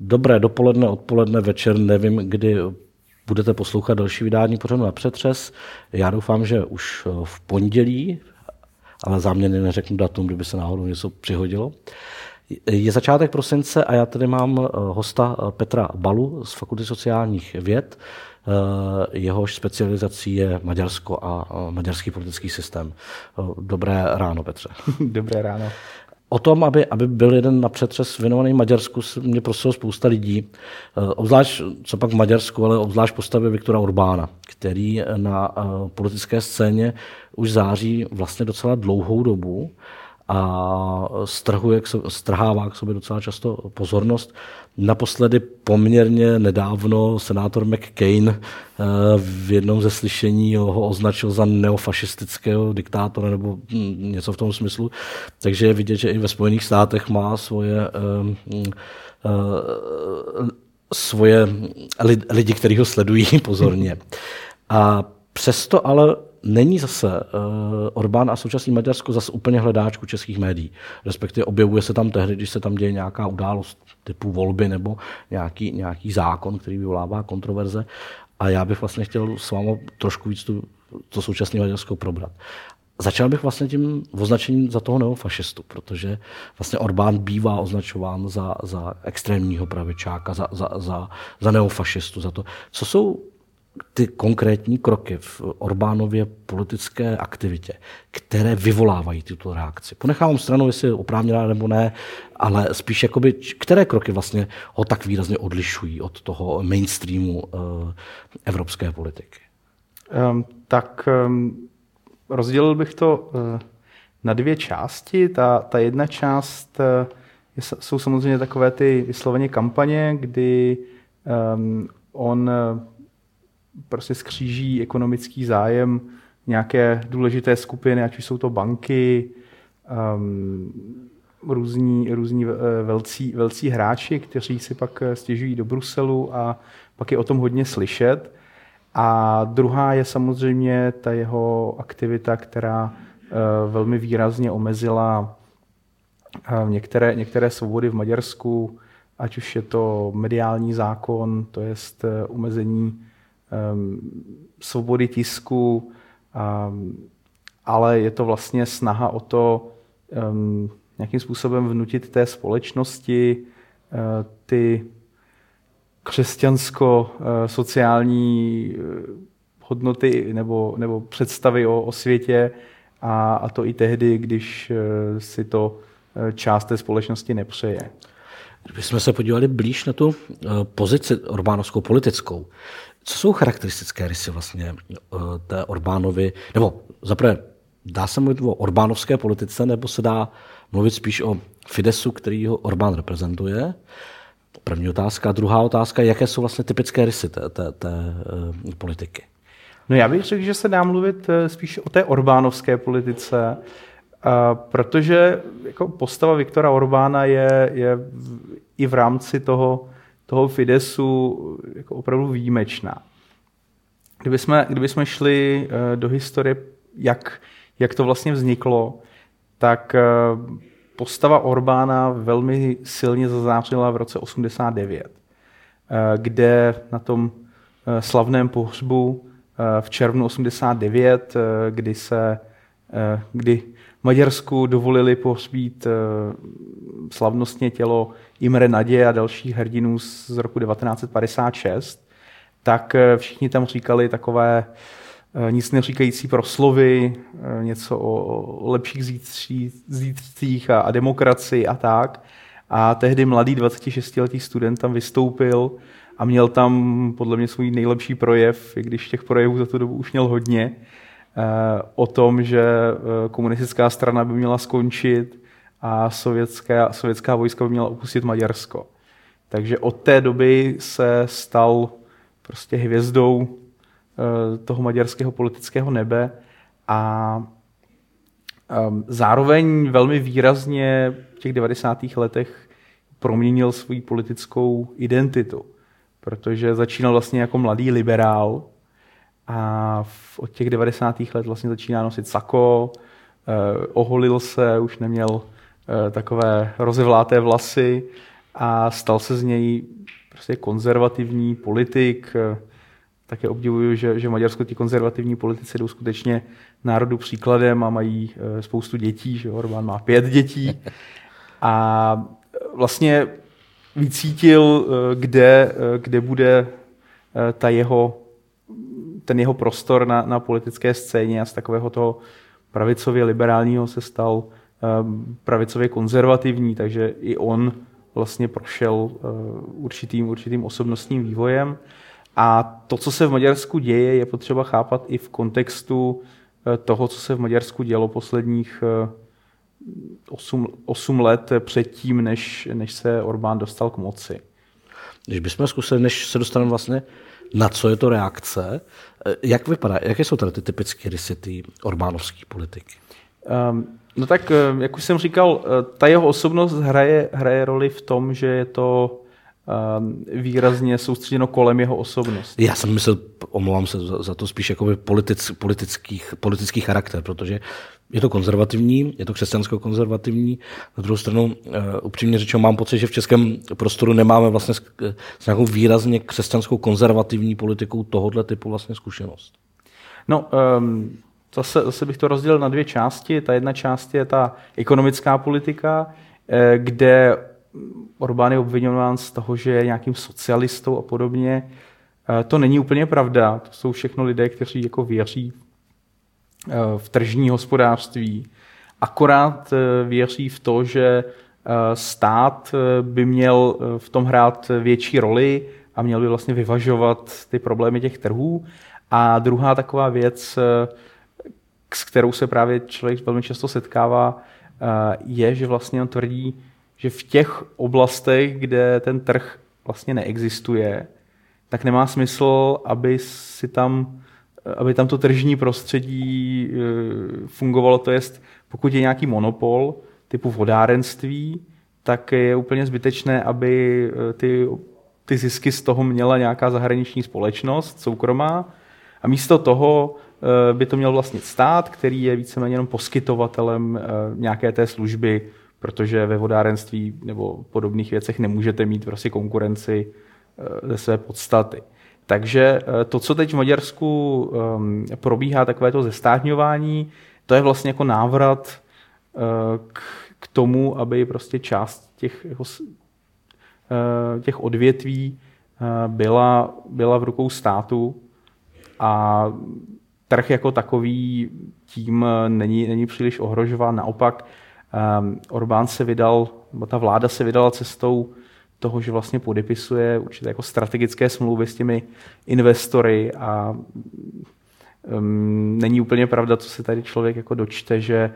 Dobré dopoledne, odpoledne, večer, nevím, kdy budete poslouchat další vydání pořadu na přetřes. Já doufám, že už v pondělí, ale záměrně neřeknu datum, kdyby se náhodou něco přihodilo. Je začátek prosince a já tady mám eh, hosta eh, Petra Balu z Fakulty sociálních věd. Eh, jehož specializací je Maďarsko a maďarský politický systém. Dobré ráno, Petře. Dobré ráno. O tom, aby, aby byl jeden na přetřes věnovaný Maďarsku, mě prosilo spousta lidí. Obzvlášť, co pak v Maďarsku, ale obzvlášť postavě Viktora Urbána, který na politické scéně už září vlastně docela dlouhou dobu a strhuje, strhává k sobě docela často pozornost. Naposledy poměrně nedávno senátor McCain eh, v jednom ze slyšení ho označil za neofašistického diktátora nebo hm, něco v tom smyslu. Takže je vidět, že i ve Spojených státech má svoje eh, hm, eh, svoje lidi, kteří ho sledují pozorně. A přesto ale není zase uh, Orbán a současný Maďarsko zase úplně hledáčku českých médií. Respektive objevuje se tam tehdy, když se tam děje nějaká událost typu volby nebo nějaký, nějaký zákon, který vyvolává kontroverze. A já bych vlastně chtěl s vámi trošku víc tu, to současné Maďarsko probrat. Začal bych vlastně tím označením za toho neofašistu, protože vlastně Orbán bývá označován za, za extrémního pravičáka, za, za, za, za neofašistu, za to. Co jsou ty konkrétní kroky v Orbánově politické aktivitě, které vyvolávají tuto reakci. Ponechávám stranu, jestli je oprávněná nebo ne, ale spíš jakoby, které kroky vlastně ho tak výrazně odlišují od toho mainstreamu uh, evropské politiky. Um, tak um, rozdělil bych to uh, na dvě části. Ta, ta jedna část uh, jsou samozřejmě takové ty vysloveně kampaně, kdy um, on uh, prostě skříží ekonomický zájem nějaké důležité skupiny, ať už jsou to banky, um, různí, různí eh, velcí, velcí hráči, kteří si pak eh, stěžují do Bruselu a pak je o tom hodně slyšet. A druhá je samozřejmě ta jeho aktivita, která uh, velmi výrazně omezila některé, některé svobody v Maďarsku, ať už je to mediální zákon, to je uh, omezení um, svobody tisku, um, ale je to vlastně snaha o to um, nějakým způsobem vnutit té společnosti uh, ty křesťansko-sociální uh, hodnoty nebo, nebo představy o, o světě a, a to i tehdy, když si to část té společnosti nepřeje. Kdybychom se podívali blíž na tu pozici Orbánovskou politickou, co jsou charakteristické rysy vlastně eh, té Orbánovy, nebo zaprvé, dá se mluvit o Orbánovské politice, nebo se dá mluvit spíš o Fidesu, který ho Orbán reprezentuje? První otázka. Druhá otázka, jaké jsou vlastně typické rysy té, té, té uh, politiky? No já bych řekl, že se dá mluvit eh, spíš o té Orbánovské politice, uh, protože jako postava Viktora Orbána je, je v, i v rámci toho toho Fidesu jako opravdu výjimečná. Kdyby jsme, kdyby jsme šli eh, do historie, jak, jak to vlastně vzniklo, tak eh, postava Orbána velmi silně zazářila v roce 89, eh, kde na tom slavném pohřbu v červnu 89, kdy se kdy Maďarsku dovolili pohřbít slavnostně tělo Imre Nadě a dalších hrdinů z roku 1956, tak eh, všichni tam říkali takové eh, nic neříkající proslovy, eh, něco o lepších zítřcích a, a demokracii a tak. A tehdy mladý 26-letý student tam vystoupil a měl tam podle mě svůj nejlepší projev, i když těch projevů za tu dobu už měl hodně, o tom, že komunistická strana by měla skončit, a sovětská, sovětská vojska by měla opustit Maďarsko. Takže od té doby se stal prostě hvězdou eh, toho maďarského politického nebe a ehm, zároveň velmi výrazně v těch 90. letech proměnil svou politickou identitu, protože začínal vlastně jako mladý liberál a od těch 90. let vlastně začíná nosit sako, eh, oholil se, už neměl Eh, takové rozevláté vlasy a stal se z něj prostě konzervativní politik. Také obdivuju, že, že v Maďarsku ti konzervativní politici jdou skutečně národu příkladem a mají eh, spoustu dětí, že Orbán má pět dětí. A vlastně vycítil, eh, kde, eh, kde bude ta jeho, ten jeho prostor na, na politické scéně a z takového toho pravicově liberálního se stal pravicově konzervativní, takže i on vlastně prošel určitým, určitým osobnostním vývojem. A to, co se v Maďarsku děje, je potřeba chápat i v kontextu eh, toho, co se v Maďarsku dělo posledních 8, eh, 8 let předtím, než, než se Orbán dostal k moci. Když bychom zkusili, než se dostaneme vlastně na co je to reakce, eh, jak vypadá, jaké jsou tady ty typické rysy ty Orbánovské politiky? Um, no tak, jak už jsem říkal, ta jeho osobnost hraje, hraje roli v tom, že je to výrazně soustředěno kolem jeho osobnosti. Já jsem myslel, omlouvám se za, za to spíš jako politic, politických, politický charakter, protože je to konzervativní, je to křesťansko-konzervativní. Na druhou stranu, uh, upřímně řečeno, mám pocit, že v českém prostoru nemáme vlastně s, s nějakou výrazně křesťanskou konzervativní politikou tohoto typu vlastně zkušenost. No, um, zase, zase bych to rozdělil na dvě části. Ta jedna část je ta ekonomická politika, eh, kde Orbán je obvinován z toho, že je nějakým socialistou a podobně. Eh, to není úplně pravda. To jsou všechno lidé, kteří jako věří eh, v tržní hospodářství. Akorát eh, věří v to, že stát by měl v tom hrát větší roli a měl by vlastně vyvažovat ty problémy těch trhů. A druhá taková věc, s kterou se právě člověk velmi často setkává, je, že vlastně on tvrdí, že v těch oblastech, kde ten trh vlastně neexistuje, tak nemá smysl, aby si tam, aby tam to tržní prostředí e, fungovalo. To jest, pokud je nějaký monopol typu vodárenství, tak je úplně zbytečné, aby e, ty, ty zisky z toho měla nějaká zahraniční společnost, soukromá. A místo toho e, by to měl vlastnit stát, který je víceméně jenom poskytovatelem nějaké té služby protože ve vodárenství nebo podobných věcech nemůžete mít prostě konkurenci eh, ze své podstaty. Takže eh, to, co teď v Maďarsku ehm, probíhá, takové to zestátňování, to je vlastně jako návrat eh, k, k tomu, aby prostě část těch, jako, těch odvětví byla, byla v rukou státu a trh jako takový tím není, není příliš ohrožován. Naopak Um, Orbán se vydal, nebo ta vláda se vydala cestou toho, že vlastně podepisuje určité jako strategické smlouvy s těmi investory a um, není úplně pravda, co se tady člověk jako dočte, že,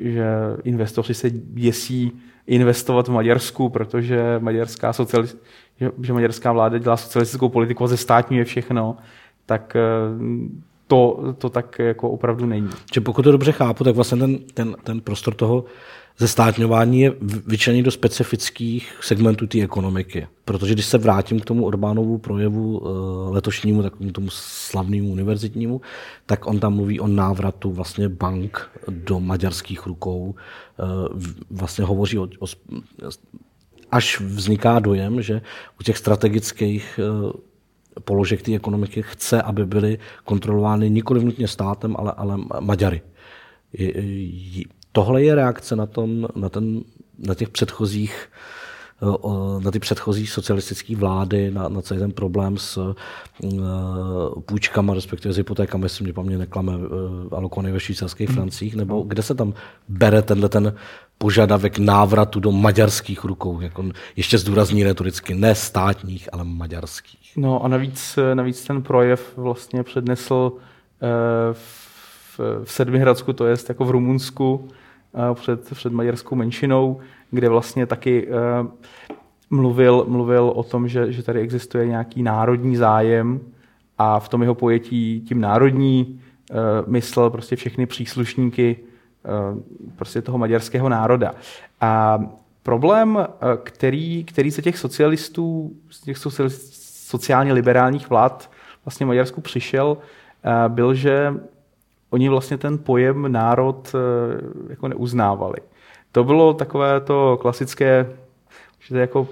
že investoři se děsí investovat v Maďarsku, protože maďarská, sociali- že, že maďarská vláda dělá socialistickou politiku a ze státní je všechno, tak to, to tak jako opravdu není. Či pokud to dobře chápu, tak vlastně ten, ten, ten prostor toho zestátňování je vyčleněný do specifických segmentů té ekonomiky. Protože když se vrátím k tomu Orbánovu projevu eh, letošnímu, takovému tomu slavnému univerzitnímu, tak on tam mluví o návratu vlastně bank do maďarských rukou. Eh, vlastně hovoří o, o až vzniká dojem, že u těch strategických eh, položek té ekonomiky chce, aby byly kontrolovány nikoli nutně státem, ale, ale Maďary. Tohle je reakce na, tom, na, ten, na těch předchozích na ty předchozí socialistické vlády, na, na celý ten problém s uh, půjčkama, respektive s hypotékami, jestli mě paměť neklame, uh, alokony ve švýcarských francích, nebo kde se tam bere tenhle ten požadavek návratu do maďarských rukou, jako ještě zdůrazní retoricky, ne státních, ale maďarských. No a navíc, navíc ten projev vlastně přednesl uh, v, v Sedmihradsku, to jest jako v Rumunsku, před, před maďarskou menšinou, kde vlastně taky uh, mluvil, mluvil o tom, že, že tady existuje nějaký národní zájem a v tom jeho pojetí tím národní myslel prostě všechny příslušníky prostě toho maďarského národa. A problém, který, který se těch socialistů, těch sociálně liberálních vlád vlastně Maďarsku přišel, byl, že oni vlastně ten pojem národ eh, jako neuznávali. To bylo takové to klasické, že to jako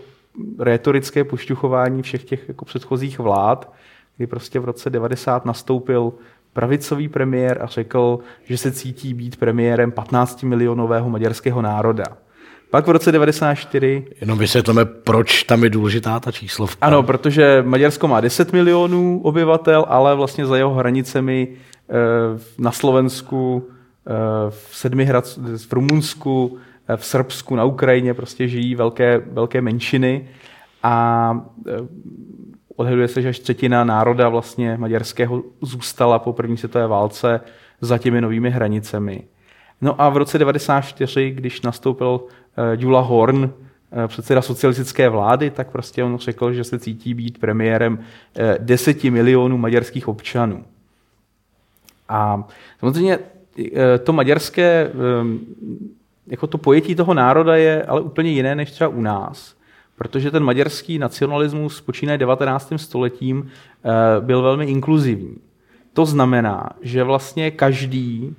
retorické pošťuchování všech těch jako předchozích vlád, kdy prostě v roce 90 nastoupil pravicový premiér a řekl, že se cítí být premiérem 15 milionového maďarského národa. Pak v roce 94... Jenom vysvětlíme, proč tam je důležitá ta číslovka. Ano, protože Maďarsko má 10 milionů obyvatel, ale vlastně za jeho hranicemi eh, na Slovensku, eh, v Sedmihrad, v Rumunsku, eh, v Srbsku, na Ukrajině prostě žijí velké, velké menšiny a odhaduje se, že až třetina národa vlastně maďarského zůstala po první světové válce za těmi novými hranicemi. No a v roce 1994, když nastoupil Jula Horn, předseda socialistické vlády, tak prostě on řekl, že se cítí být premiérem deseti milionů maďarských občanů. A samozřejmě eh, to maďarské, eh, jako to pojetí toho národa je ale úplně jiné než třeba u nás. Protože ten maďarský nacionalismus počínaje 19. stoletím eh, byl velmi inkluzivní. To znamená, že vlastně každý,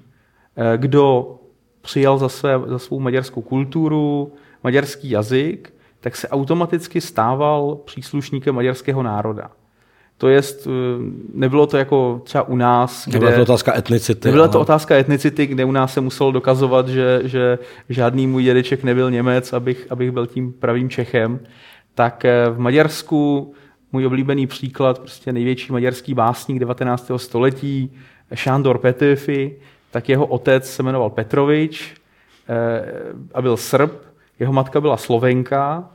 kdo přijal za, své, za svou maďarskou kulturu, maďarský jazyk, tak se automaticky stával příslušníkem maďarského národa. To jest, eh, nebylo to jako třeba u nás. Nebyla kde, to otázka etnicity. Nebyla to otázka etnicity, kde u nás se muselo dokazovat, že, že žádný můj dědeček nebyl Němec, abych, abych byl tím pravým Čechem. Tak eh, v Maďarsku můj oblíbený příklad, prostě největší maďarský básník 19. století, Šándor Petőfi, tak jeho otec se jmenoval Petrovič eh, a byl Srb, jeho matka byla Slovenka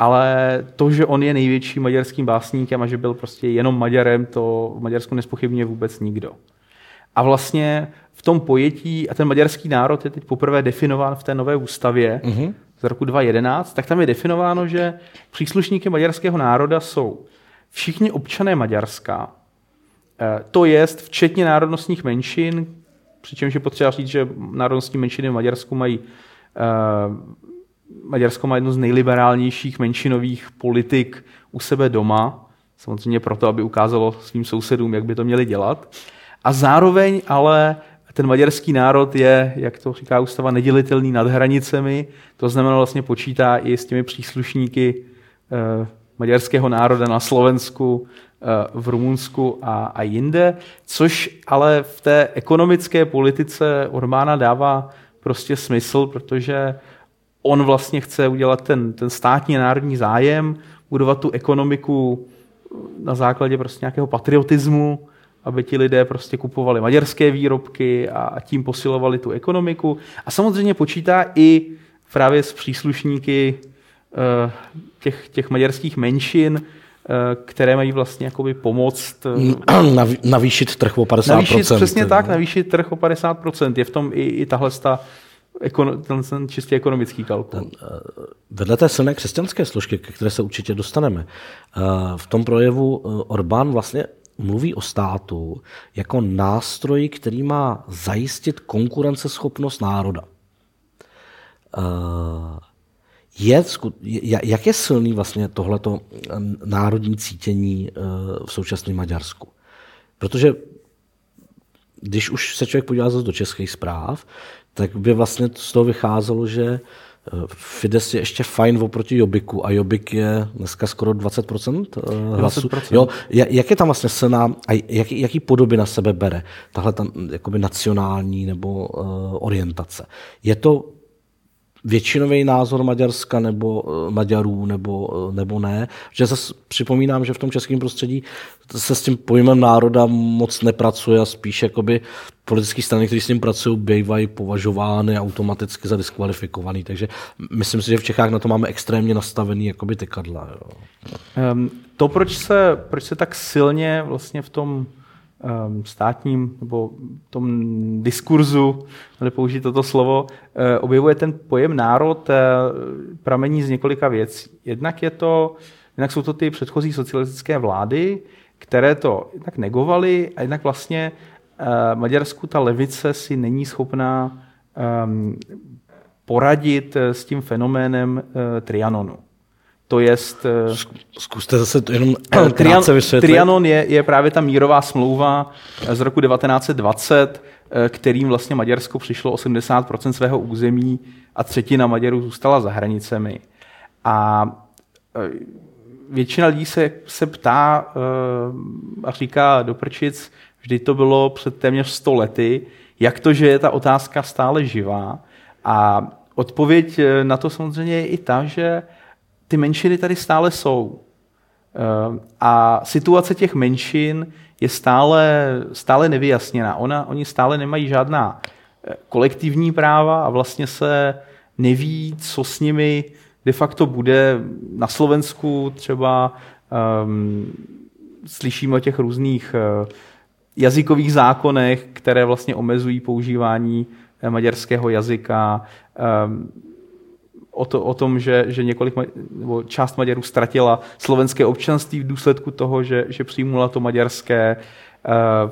ale to, že on je největším maďarským básníkem a že byl prostě jenom Maďarem, to v Maďarsku nespochybně vůbec nikdo. A vlastně v tom pojetí, a ten maďarský národ je teď poprvé definován v té nové ústavě mm-hmm. z roku 2011, tak tam je definováno, že příslušníky maďarského národa jsou všichni občané Maďarska, eh, to jest včetně národnostních menšin, přičemž je potřeba říct, že národnostní menšiny v Maďarsku mají eh, Maďarsko má jednu z nejliberálnějších menšinových politik u sebe doma, samozřejmě proto, aby ukázalo svým sousedům, jak by to měli dělat. A zároveň ale ten maďarský národ je, jak to říká ústava, nedělitelný nad hranicemi, to znamená vlastně počítá i s těmi příslušníky eh, maďarského národa na Slovensku, eh, v Rumunsku a, a jinde, což ale v té ekonomické politice Orbána dává prostě smysl, protože on vlastně chce udělat ten, ten státní národní zájem, budovat tu ekonomiku na základě prostě nějakého patriotismu, aby ti lidé prostě kupovali maďarské výrobky a tím posilovali tu ekonomiku. A samozřejmě počítá i právě s příslušníky eh, těch, těch maďarských menšin, eh, které mají vlastně jakoby pomoct. Eh, navýšit trh o 50%. Navýšit, přesně tak, navýšit trh o 50%. Je v tom i, i tahle Ten, ten čistě ekonomický kalkul. Ten, uh, vedle té silné křesťanské složky, ke které se určitě dostaneme, uh, v tom projevu uh, Orbán vlastně mluví o státu jako nástroji, který má zajistit konkurenceschopnost národa. Je, jak je silný vlastně tohleto národní cítění v současném Maďarsku? Protože když už se člověk podívá zase do českých zpráv, tak by vlastně z toho vycházelo, že eh, Fides je ještě fajn oproti Jobiku a Jobik je dneska skoro 20% eh, hlasů. 20%. Jo, jak je tam vlastně silná a jaký, jaký podoby na sebe bere tahle tam, jakoby nacionální nebo uh, orientace? Je to většinový názor Maďarska nebo uh, Maďarů nebo, uh, nebo ne. Že zase připomínám, že v tom českém prostředí se s tím pojmem národa moc nepracuje a spíš jakoby politické strany, které s ním pracují, bývají považovány automaticky za diskvalifikovaný. Takže myslím si, že v Čechách na to máme extrémně nastavený jakoby tykadla. Jo. Um, to, proč se, proč se tak silně vlastně v tom státním nebo tom diskurzu, ale použít toto slovo, uh, objevuje ten pojem národ, uh, pramení z několika věcí. Jednak je to, jednak jsou to ty předchozí socialistické vlády, které to jednak negovaly a jednak vlastně uh, Maďarsku ta levice si není schopná um, poradit s tím fenoménem Trianonu. To jest... Zkuste zase to jenom Trian. Trianon je, je právě ta mírová smlouva z roku 1920, kterým vlastně Maďarsko přišlo 80% svého území a třetina Maďarů zůstala za hranicemi. A většina lidí se, se ptá a říká do prčic, vždy to bylo před téměř 100 lety, jak to, že je ta otázka stále živá. A odpověď na to samozřejmě je i ta, že ty menšiny tady stále jsou. A situace těch menšin je stále, stále nevyjasněná. Ona, oni stále nemají žádná eh, kolektivní práva a vlastně se neví, co s nimi de facto bude. Na Slovensku třeba um, slyšíme o těch různých uh, jazykových zákonech, které vlastně omezují používání eh, maďarského jazyka. Um, o, to, o tom, že, že několik, nebo část Maďarů ztratila slovenské občanství v důsledku toho, že, že přijmula to maďarské. Eh,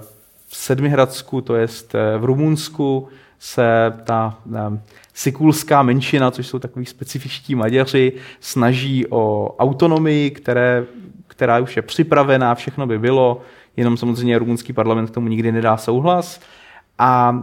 v Sedmihradsku, to je eh, v Rumunsku, se ta eh, sikulská menšina, což jsou takový specifičtí Maďaři, snaží o autonomii, které, která už je připravená, všechno by bylo, jenom samozřejmě rumunský parlament k tomu nikdy nedá souhlas. A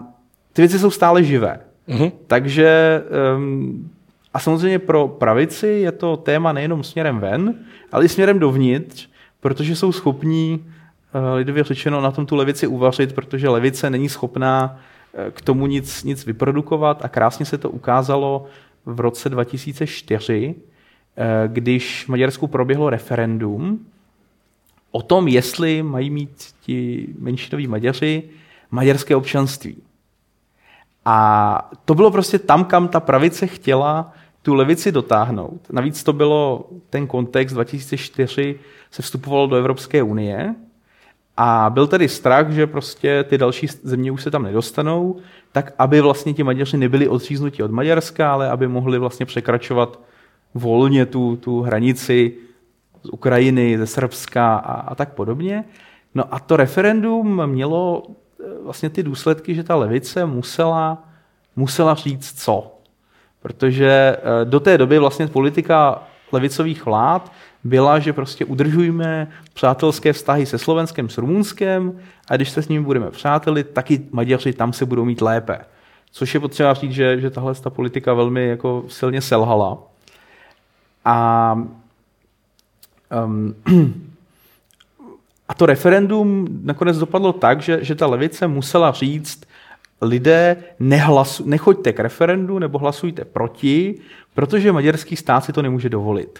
ty věci jsou stále živé. Mm-hmm. Takže um, a samozřejmě pro pravici je to téma nejenom směrem ven, ale i směrem dovnitř, protože jsou schopní, eh, lidově řečeno, na tom tu levici uvařit, protože levice není schopná eh, k tomu nic, nic vyprodukovat a krásně se to ukázalo v roce 2004, eh, když v Maďarsku proběhlo referendum o tom, jestli mají mít ti menšinoví Maďaři maďarské občanství. A to bylo prostě tam, kam ta pravice chtěla tu levici dotáhnout. Navíc to bylo ten kontext 2004 se vstupovalo do Evropské unie a byl tedy strach, že prostě ty další země už se tam nedostanou, tak aby vlastně ti Maďaři nebyli odříznuti od Maďarska, ale aby mohli vlastně překračovat volně tu, tu hranici z Ukrajiny, ze Srbska a, a tak podobně. No a to referendum mělo eh, vlastně ty důsledky, že ta levice musela, musela říct co protože eh, do té doby vlastně politika levicových vlád byla, že prostě udržujeme přátelské vztahy se Slovenskem, s Rumunskem a když se s nimi budeme přáteli, taky Maďaři tam se budou mít lépe. Což je potřeba říct, že, že tahle ta politika velmi jako silně selhala. A, um, a to referendum nakonec dopadlo tak, že, že ta levice musela říct, lidé nehlasu, nechoďte k referendu nebo hlasujte proti, protože maďarský stát si to nemůže dovolit.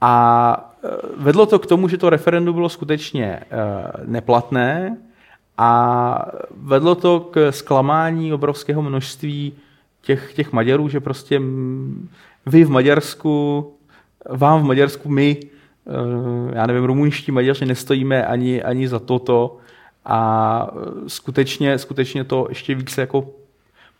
A e, vedlo to k tomu, že to referendum bylo skutečně e, neplatné a vedlo to k zklamání obrovského množství těch, těch Maďarů, že prostě vy v Maďarsku, vám v Maďarsku my, e, já nevím, rumunští Maďaři nestojíme ani, ani za toto, a skutečně, skutečně to ještě více jako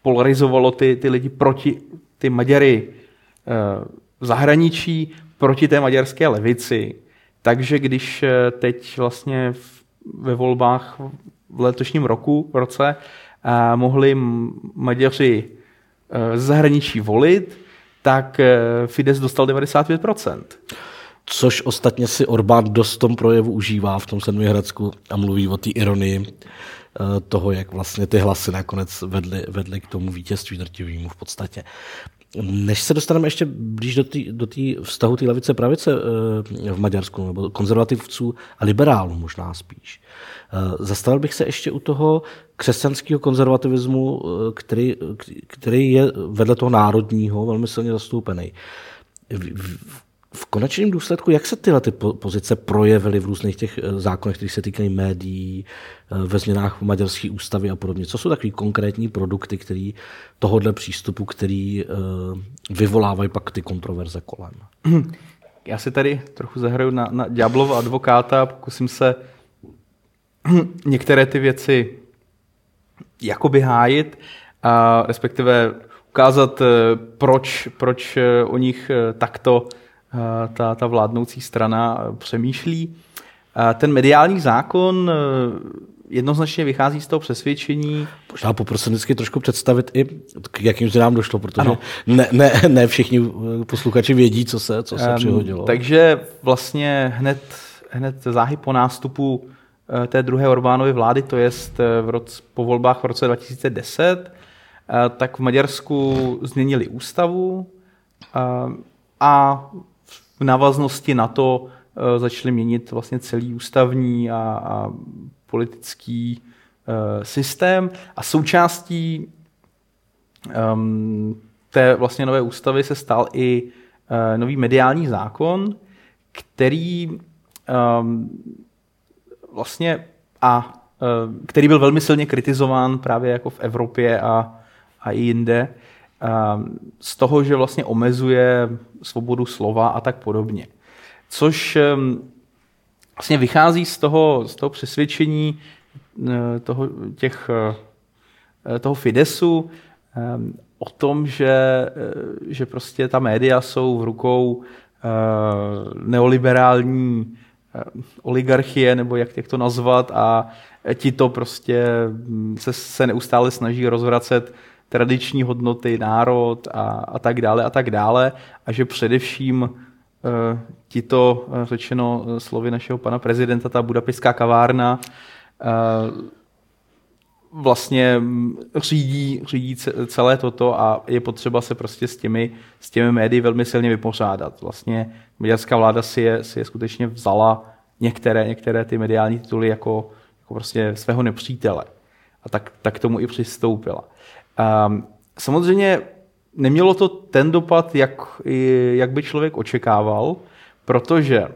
polarizovalo ty, ty lidi proti ty Maďary eh, v zahraničí, proti té maďarské levici. Takže když eh, teď vlastně ve volbách v letošním roku, v roce, mohli Maďaři zahraničí volit, tak Fides dostal 95% což ostatně si Orbán dost v tom projevu užívá v tom Sedmihradsku a mluví o té ironii eh, toho, jak vlastně ty hlasy nakonec vedly, vedly k tomu vítězství drtivému v podstatě. Než se dostaneme ještě blíž do té do vztahu té levice pravice eh, v Maďarsku, nebo konzervativců a liberálů možná spíš, eh, zastavil bych se ještě u toho křesťanského konzervativismu, který, který je vedle toho národního velmi silně zastoupený v konečném důsledku, jak se tyhle ty pozice projevily v různých těch eh, zákonech, které se týkají médií, eh, ve změnách maďarské ústavy a podobně? Co jsou takové konkrétní produkty, které tohohle přístupu, který eh, vyvolávají pak ty kontroverze kolem? Já si tady trochu zahraju na, na ďáblova advokáta a pokusím se některé ty věci jakoby hájit, a respektive ukázat, proč, proč o nich takto ta, ta vládnoucí strana přemýšlí. Eh, ten mediální zákon eh, jednoznačně vychází z toho přesvědčení. Možná poprosím vždycky trošku představit i, k jakým změnám došlo, protože ne, ne, ne všichni posluchači vědí, co se, co se um, přihodilo. Takže vlastně hned, hned záhy po nástupu té druhé Orbánovy vlády, to je v roce, po volbách v roce 2010, tak v Maďarsku změnili ústavu a v návaznosti na to uh, začali měnit vlastně celý ústavní a, a politický uh, systém. A součástí um, té vlastně nové ústavy se stal i uh, nový mediální zákon, který um, vlastně a uh, který byl velmi silně kritizován právě jako v Evropě a, a i jinde, z toho, že vlastně omezuje svobodu slova a tak podobně. Což um, vlastně vychází z toho, z toho přesvědčení uh, toho, těch, uh, toho Fidesu o tom, že, uh, že prostě ta média jsou v rukou neoliberální oligarchie, nebo jak, jak to nazvat, a ti to prostě hm, se, se neustále snaží rozvracet tradiční hodnoty, národ a, a tak dále a tak dále a že především e, tito, eh, řečeno eh, slovy našeho pana prezidenta, ta budapeštská kavárna e, vlastně hm, řídí, řídí celé toto a je potřeba se prostě s těmi, s těmi médii velmi silně vypořádat. Vlastně maďarská vláda si je, si je skutečně vzala některé, některé ty mediální tituly jako, jako prostě svého nepřítele. A tak, tak tomu i přistoupila. Um, samozřejmě nemělo to ten dopad, jak, jak by člověk očekával, protože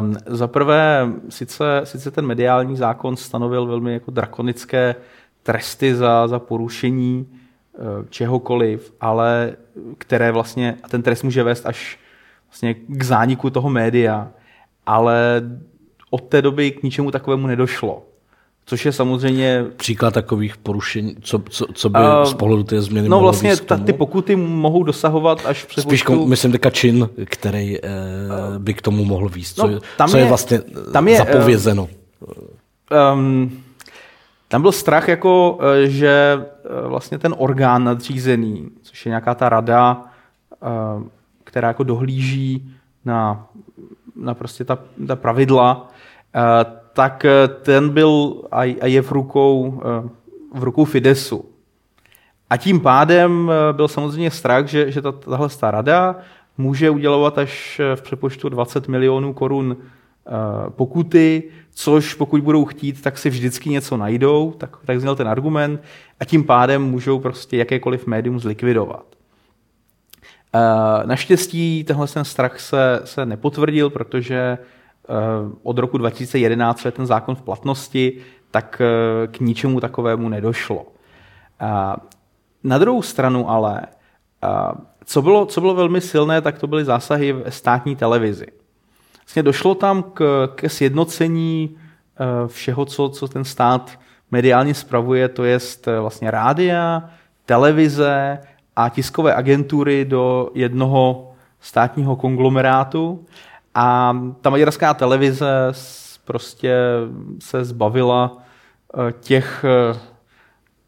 um, za prvé sice, sice ten mediální zákon stanovil velmi jako drakonické tresty za, za porušení uh, čehokoliv, ale které vlastně, a ten trest může vést až vlastně k zániku toho média, ale od té doby k ničemu takovému nedošlo. Což je samozřejmě... Příklad takových porušení, co, co, co by uh, z pohledu té změny No vlastně ta, ty pokuty mohou dosahovat až přes Spíš kom, myslím teďka čin, který uh, by k tomu mohl víc. Co, no, tam co je, je vlastně tam je, zapovězeno. Um, tam byl strach, jako, že vlastně ten orgán nadřízený, což je nějaká ta rada, která jako dohlíží na, na prostě ta, ta pravidla, tak eh, ten byl a je v rukou, eh, v rukou Fidesu. A tím pádem eh, byl samozřejmě strach, že, že tahle rada může udělovat až v přepočtu 20 milionů korun pokuty, což pokud budou chtít, tak si vždycky něco najdou, tak, tak zněl ten argument, a tím pádem můžou prostě jakékoliv médium zlikvidovat. Naštěstí tenhle ten strach se, se nepotvrdil, protože od roku 2011, co je ten zákon v platnosti, tak eh, k ničemu takovému nedošlo. Na druhou stranu ale, co bylo, co bylo velmi silné, tak to byly zásahy v státní televizi. Vlastně došlo tam k, ke sjednocení eh, všeho, co, co ten stát mediálně spravuje, to je vlastně rádia, televize a tiskové agentury do jednoho státního konglomerátu. A ta maďarská televize prostě se zbavila eh, těch, eh,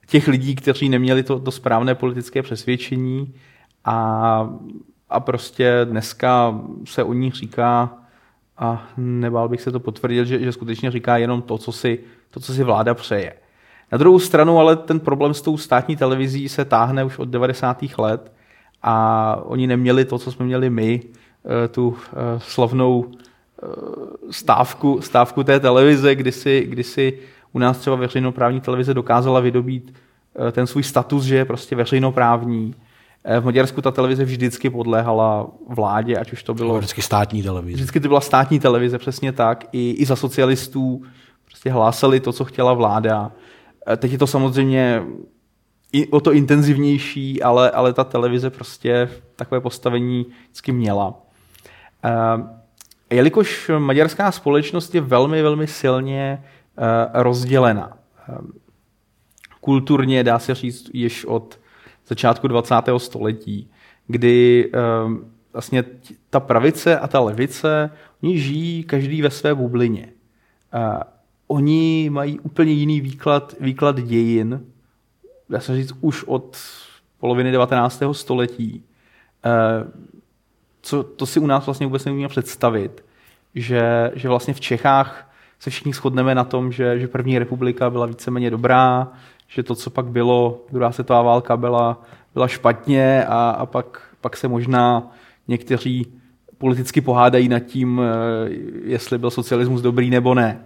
těch lidí, kteří neměli to, to správné politické přesvědčení a, a prostě dneska se o nich říká, a nebál bych se to potvrdit, že, že skutečně říká jenom to co, si, to, co si vláda přeje. Na druhou stranu ale ten problém s tou státní televizí se táhne už od 90. let a oni neměli to, co jsme měli my, tu eh, slavnou eh, stávku, stávku té televize, kdy si, kdy si u nás třeba veřejnoprávní televize dokázala vydobít ten svůj status, že je prostě veřejnoprávní. V Maďarsku ta televize vždycky podléhala vládě, ať už to bylo... Vždycky státní televize. Vždycky to byla státní televize, přesně tak. I, i za socialistů prostě hlásali to, co chtěla vláda. Teď je to samozřejmě o to intenzivnější, ale, ale ta televize prostě takové postavení vždycky měla. Eh, jelikož maďarská společnost je velmi, velmi silně eh, rozdělena. Eh, kulturně dá se říct již od začátku 20. století, kdy vlastně ta pravice a ta levice, oni žijí každý ve své bublině. Oni mají úplně jiný výklad, výklad dějin, dá se říct už od poloviny 19. století co, to si u nás vlastně vůbec neumíme představit, že, že vlastně v Čechách se všichni shodneme na tom, že, že první republika byla víceméně dobrá, že to, co pak bylo, druhá světová válka byla, byla špatně a, a pak, pak se možná někteří politicky pohádají nad tím, jestli byl socialismus dobrý nebo ne.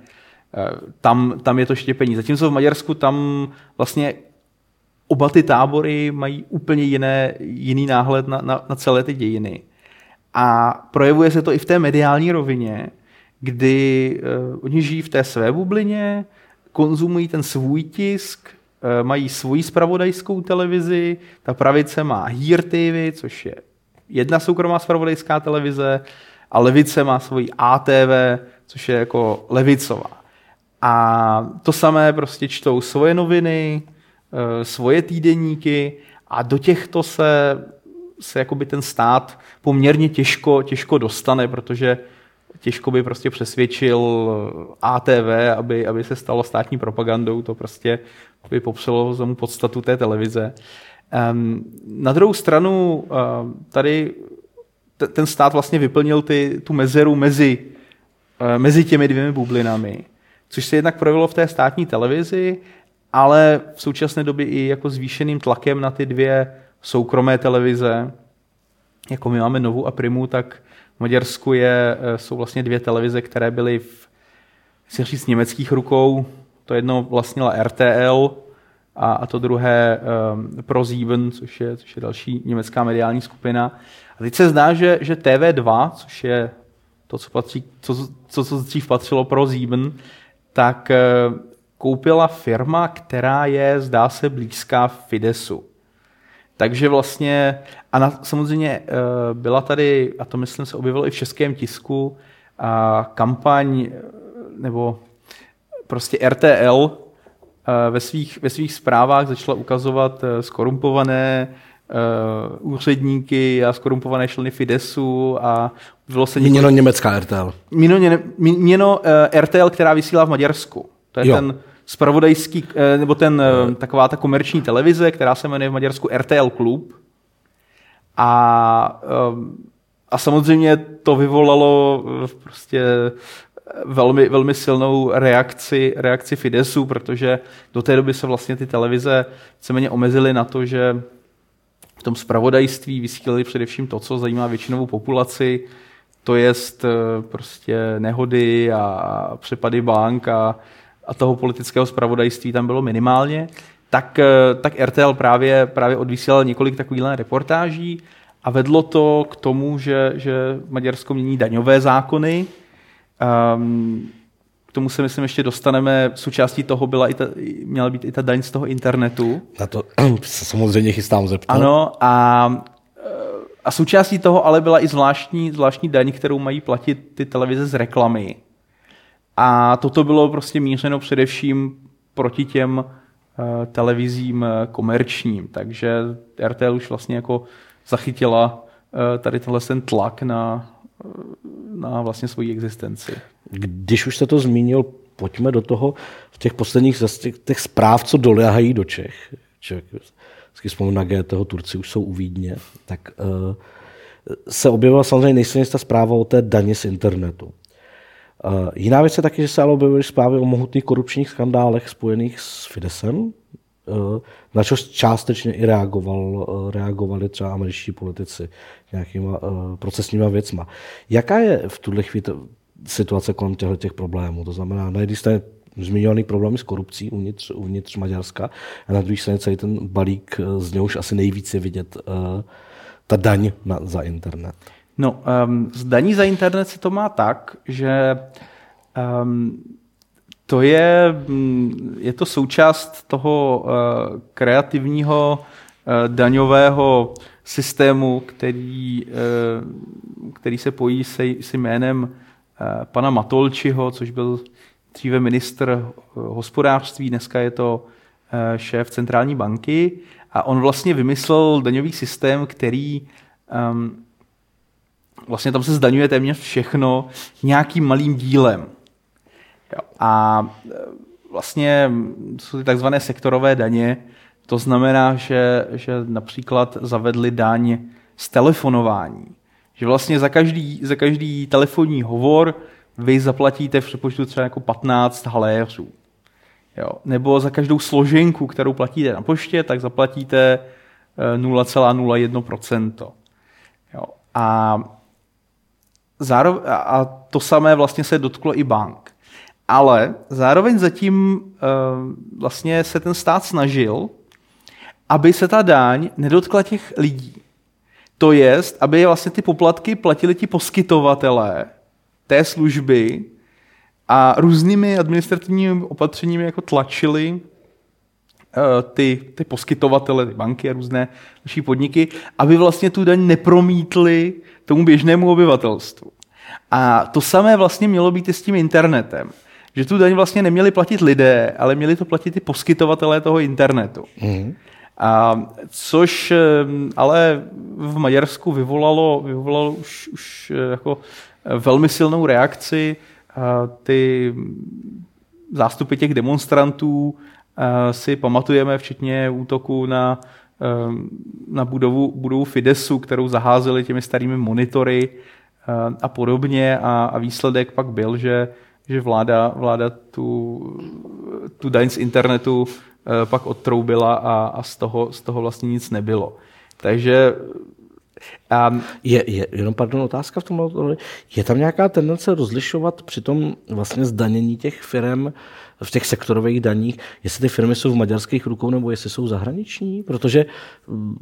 Tam, tam je to štěpení. Zatímco v Maďarsku tam vlastně oba ty tábory mají úplně jiné, jiný náhled na, na, na celé ty dějiny. A projevuje se to i v té mediální rovině, kdy uh, oni žijí v té své bublině, konzumují ten svůj tisk, uh, mají svoji spravodajskou televizi, ta pravice má Here TV, což je jedna soukromá spravodajská televize, a levice má svoji ATV, což je jako levicová. A to samé prostě čtou svoje noviny, uh, svoje týdeníky a do těchto se, se jakoby ten stát poměrně těžko, těžko dostane, protože těžko by prostě přesvědčil ATV, aby, aby se stalo státní propagandou, to prostě by popsalo tomu podstatu té televize. Um, na druhou stranu um, tady t- ten stát vlastně vyplnil ty, tu mezeru mezi, uh, mezi těmi dvěmi bublinami, což se jednak projevilo v té státní televizi, ale v současné době i jako zvýšeným tlakem na ty dvě soukromé televize, jako my máme Novu a Primu, tak v Maďarsku je, eh, jsou vlastně dvě televize, které byly v si říct, německých rukou. To jedno vlastnila RTL a, a to druhé um, ProSieben, což je, což je další německá mediální skupina. A teď se zdá, že, že TV2, což je to, co, patří, co, co, co dřív patřilo ProSieben, tak uh, koupila firma, která je, zdá se, blízká Fidesu. Takže vlastně, a na, samozřejmě eh, byla tady, a to myslím se objevilo i v českém tisku, a kampaň, eh, nebo prostě RTL eh, ve svých, ve svých zprávách začala ukazovat skorumpované uh, úředníky a skorumpované členy Fidesu a bylo se několik... Měno německá RTL. Měno, měno uh, RTL, která vysílá v Maďarsku. To je jo. ten spravodajský, eh, nebo ten, eh, taková ta komerční televize, která se jmenuje v Maďarsku RTL Klub. A, eh, a samozřejmě to vyvolalo prostě velmi, velmi silnou reakci, reakci Fidesu, protože do té doby se vlastně ty televize víceméně omezily na to, že v tom spravodajství vysílali především to, co zajímá většinovou populaci, to jest prostě nehody a přepady bank a a toho politického spravodajství tam bylo minimálně, tak, eh, tak RTL právě, právě odvysílal několik takových reportáží a vedlo to k tomu, že, že Maďarsko mění daňové zákony. Um, k tomu se myslím ještě dostaneme. Součástí toho byla i ta, měla být i ta daň z toho internetu. Na to se samozřejmě chystám zeptat. Ano a, eh, a součástí toho ale byla i zvláštní, zvláštní daň, kterou mají platit ty televize z reklamy. A toto bylo prostě mířeno především proti těm uh, televizím uh, komerčním. Takže RTL už vlastně jako zachytila uh, tady tenhle ten tlak na, na vlastně svoji existenci. Když už jste to zmínil, pojďme do toho v těch posledních těch, těch zpráv, co doléhají do Čech. Člověk vždycky vzpomínám na GTho, Turci už jsou u Vídně, tak uh, se objevila samozřejmě nejsilnější ta zpráva o té daně z internetu. Jiná věc je taky, že se ale objevily zprávy o mohutných korupčních skandálech spojených s Fidesem, uh, na co částečně i reagoval, uh, reagovali třeba američtí politici nějakýma procesníma věcma. Jaká je v tuhle chvíli situace kolem těchto těch problémů? To znamená, na jedné straně zmiňovaný problémy s korupcí uvnitř, uvnitř Maďarska a na druhé straně celý ten balík, z něhož asi nejvíce vidět ta daň na, za internet. No, um, z daní za internet se to má tak, že um, to je, mm, je to součást toho uh, kreativního uh, daňového systému, který, uh, který se pojí se, s jménem uh, pana Matolčiho, což byl dříve ministr hospodářství, dneska je to uh, šéf centrální banky. A on vlastně vymyslel daňový systém, který um, vlastně tam se zdaňuje téměř všechno nějakým malým dílem. A e, vlastně jsou ty takzvané sektorové daně, to znamená, že, že například zavedli daň z telefonování. Že vlastně za každý, za každý telefonní hovor vy zaplatíte v přepočtu třeba jako 15 haléřů. Jo. Nebo za každou složenku, kterou platíte na poště, tak zaplatíte 0,01%. E, jo. A zároveň, a to samé vlastně se dotklo i bank. Ale zároveň zatím uh, vlastně se ten stát snažil, aby se ta daň nedotkla těch lidí. To jest, aby vlastně ty poplatky platili ti poskytovatelé té služby a různými administrativními opatřeními jako tlačili eh, ty, ty poskytovatele, ty banky a různé další podniky, aby vlastně tu daň nepromítli tomu běžnému obyvatelstvu. A to samé vlastně mělo být i s tím internetem. Že tu daň vlastně neměli platit lidé, ale měli to platit i poskytovatelé toho internetu. Mm. A což eh, ale v Maďarsku vyvolalo, vyvolalo už, už eh, jako eh, velmi silnou reakci. Ty zástupy těch demonstrantů si pamatujeme, včetně útoku na, na budovu, budovu Fidesu, kterou zaházeli těmi starými monitory a podobně. A, a výsledek pak byl, že, že vláda, vláda tu, tu daň z internetu Eh, pak odtroubila a, a z, toho, z toho vlastně nic nebylo. Takže um, je, je, jenom pardon, otázka v tom, je tam nějaká tendence rozlišovat při tom vlastně zdanění těch firm v těch sektorových daních, jestli ty firmy jsou v maďarských rukou nebo jestli jsou zahraniční, protože mm,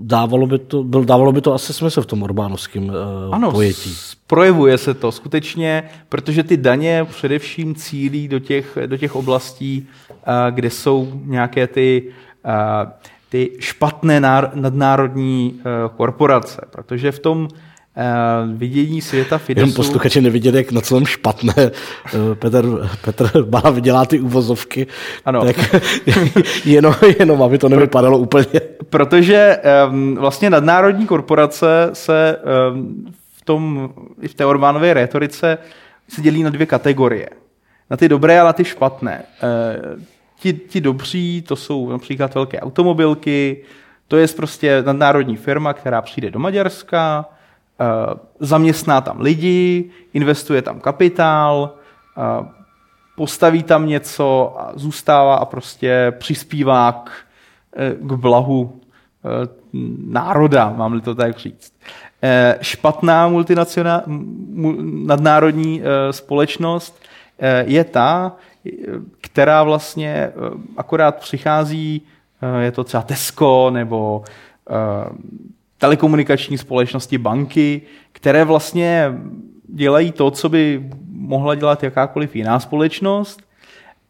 dávalo by to, byl, dávalo by to asi smysl v tom Orbánovském uh, ano, pojetí. projevuje se to skutečně, protože ty daně především cílí do těch, do těch oblastí, uh, kde jsou nějaké ty uh, ty špatné nadnárodní korporace, protože v tom uh, vidění světa Fidesu... Jenom posluchači neviděli, jak na celém špatné uh, Petr, Petr Bala vydělá ty uvozovky. Ano. Tak jenom, jenom, aby to nevypadalo úplně. Protože um, vlastně nadnárodní korporace se um, v tom, i v té Orbánové retorice se dělí na dvě kategorie. Na ty dobré a na ty špatné. Uh, ti, ti dobří, to jsou například velké automobilky, to je prostě nadnárodní firma, která přijde do Maďarska, zaměstná tam lidi, investuje tam kapitál, eh, postaví tam něco a zůstává a prostě přispívá k, eh, k blahu národa, mám-li to tak říct. Špatná nadnárodní společnost je ta, která vlastně akorát přichází, je to třeba Tesco nebo telekomunikační společnosti, banky, které vlastně dělají to, co by mohla dělat jakákoliv jiná společnost,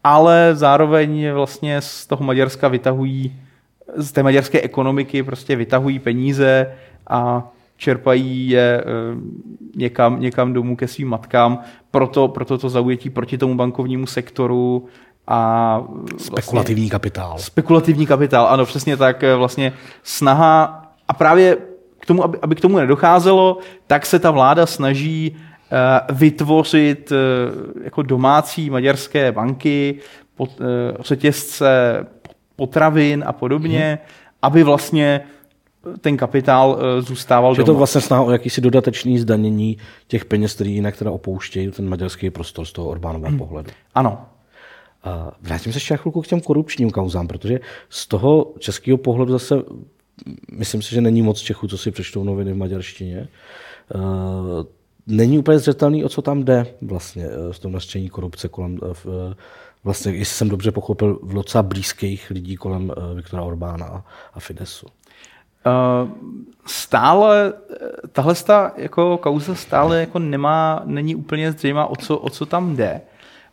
ale zároveň vlastně z toho Maďarska vytahují, z té maďarské ekonomiky prostě vytahují peníze a čerpají je eh, někam, někam domů ke svým matkám. Proto, proto to zaujetí proti tomu bankovnímu sektoru a vlastně, spekulativní kapitál. Spekulativní kapitál, ano, přesně tak. Eh, vlastně snaha a právě k tomu, aby, aby k tomu nedocházelo, tak se ta vláda snaží uh, vytvořit uh, jako domácí maďarské banky, pot, uh, řetězce potravin a podobně, hmm. aby vlastně ten kapitál zůstával Že doma. to vlastně snaha o jakýsi dodatečný zdanění těch peněz, které jinak teda opouštějí ten maďarský prostor z toho Orbánového hmm. pohledu. Ano. Vrátím se ještě chvilku k těm korupčním kauzám, protože z toho českého pohledu zase myslím si, že není moc Čechů, co si přečtou noviny v maďarštině. Eh, není úplně zřetelný, o co tam jde vlastně v eh, tom nařčení korupce kolem, eh, vlastně, jestli jsem dobře pochopil, v docela blízkých lidí kolem Viktora Orbána a Fidesu. Stále, tahle jako kauza stále jako nemá, není úplně zřejmá, o co, o co tam jde.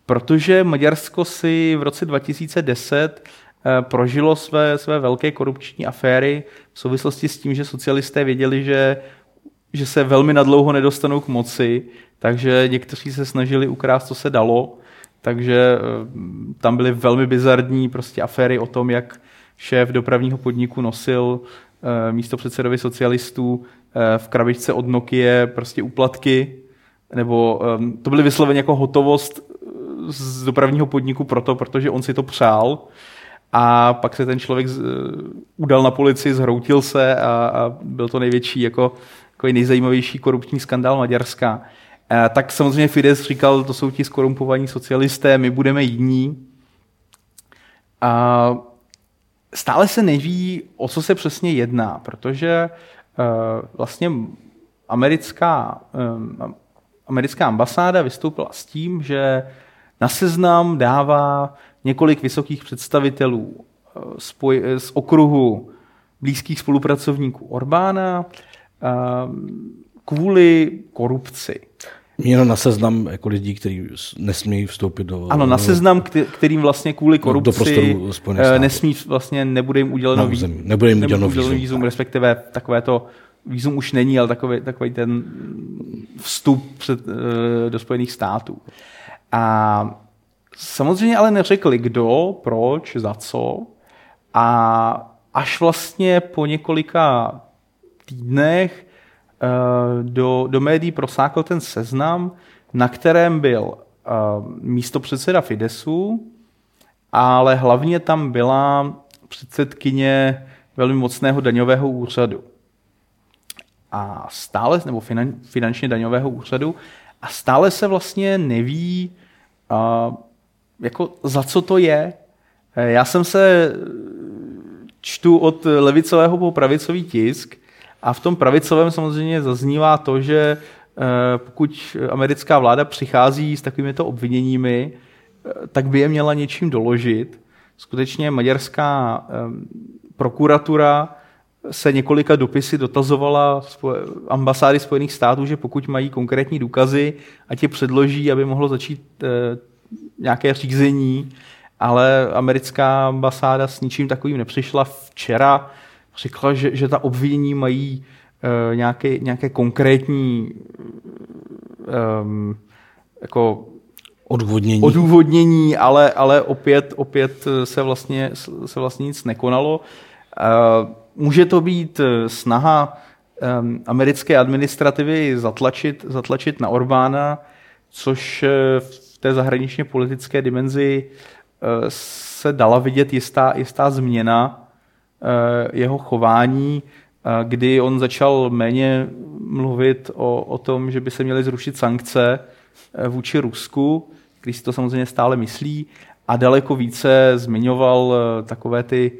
Protože Maďarsko si v roce 2010 Eh, prožilo své, své velké korupční aféry v souvislosti s tím, že socialisté věděli, že, že se velmi nadlouho nedostanou k moci, takže někteří se snažili ukrást, co se dalo, takže eh, tam byly velmi bizardní prostě aféry o tom, jak šéf dopravního podniku nosil eh, místo předsedovi socialistů v krabičce od Nokia prostě úplatky, nebo to byly vysloveně jako hotovost z dopravního podniku proto, protože on si to přál a pak se ten člověk z, udal na policii, zhroutil se a, a byl to největší, jako, jako nejzajímavější korupční skandál Maďarska. A, tak samozřejmě Fidesz říkal, to jsou ti skorumpovaní socialisté, my budeme jiní. A stále se neví, o co se přesně jedná, protože uh, vlastně americká, americká ambasáda vystoupila s tím, že na seznam dává několik vysokých představitelů spoj, z okruhu blízkých spolupracovníků Orbána kvůli korupci. Měno na seznam jako lidí, kteří nesmějí vstoupit do... Ano, na seznam, kterým vlastně kvůli korupci do eh, nesmí, vlastně nebude jim uděleno, území, nebude jim uděleno vízum, vízum, respektive takové to vízum už není, ale takový, takový ten vstup před, eh, do Spojených států. A samozřejmě ale neřekli kdo, proč, za co. A až vlastně po několika týdnech Eh, do, do médií prosákl ten seznam, na kterém byl eh, místo předseda Fidesu, ale hlavně tam byla předsedkyně velmi mocného daňového úřadu. A stále, nebo finan, finančně daňového úřadu, a stále se vlastně neví, uh, jako za co to je. Já jsem se čtu od levicového po pravicový tisk a v tom pravicovém samozřejmě zaznívá to, že eh, pokud americká vláda přichází s takovýmito obviněními, eh, tak by je měla něčím doložit. Skutečně maďarská eh, prokuratura se několika dopisy dotazovala ambasády Spojených států, že pokud mají konkrétní důkazy, ať je předloží, aby mohlo začít nějaké řízení, ale americká ambasáda s ničím takovým nepřišla. Včera řekla, že, že ta obvinění mají uh, nějaké, nějaké konkrétní um, jako odůvodnění, odůvodnění ale, ale opět, opět se, vlastně, se vlastně nic nekonalo. Uh, může to být snaha um, americké administrativy zatlačit, zatlačit na Orbána, což v té zahraničně politické dimenzi uh, se dala vidět jistá, jistá změna Eh, jeho chování, eh, kdy on začal méně mluvit o, o tom, že by se měly zrušit sankce eh, vůči Rusku, když si to samozřejmě stále myslí, a daleko více zmiňoval takové ty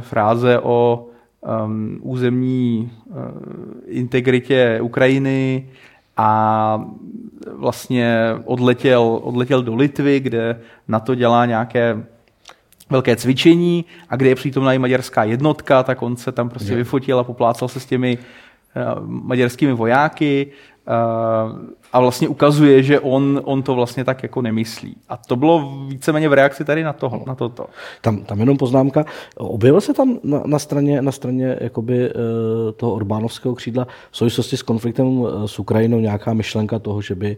fráze o um, územní integritě Ukrajiny a vlastně odletěl, odletěl do Litvy, kde na to dělá nějaké velké cvičení a kde je přítomná i maďarská jednotka, tak on se tam prostě vyfotil a poplácal se s těmi uh, maďarskými vojáky a vlastně ukazuje, že on, on to vlastně tak jako nemyslí. A to bylo víceméně v reakci tady na, toho, na toto. Tam, tam jenom poznámka. Objevil se tam na, na straně, na straně jakoby, uh, toho Orbánovského křídla v souvislosti s konfliktem s Ukrajinou nějaká myšlenka toho, že by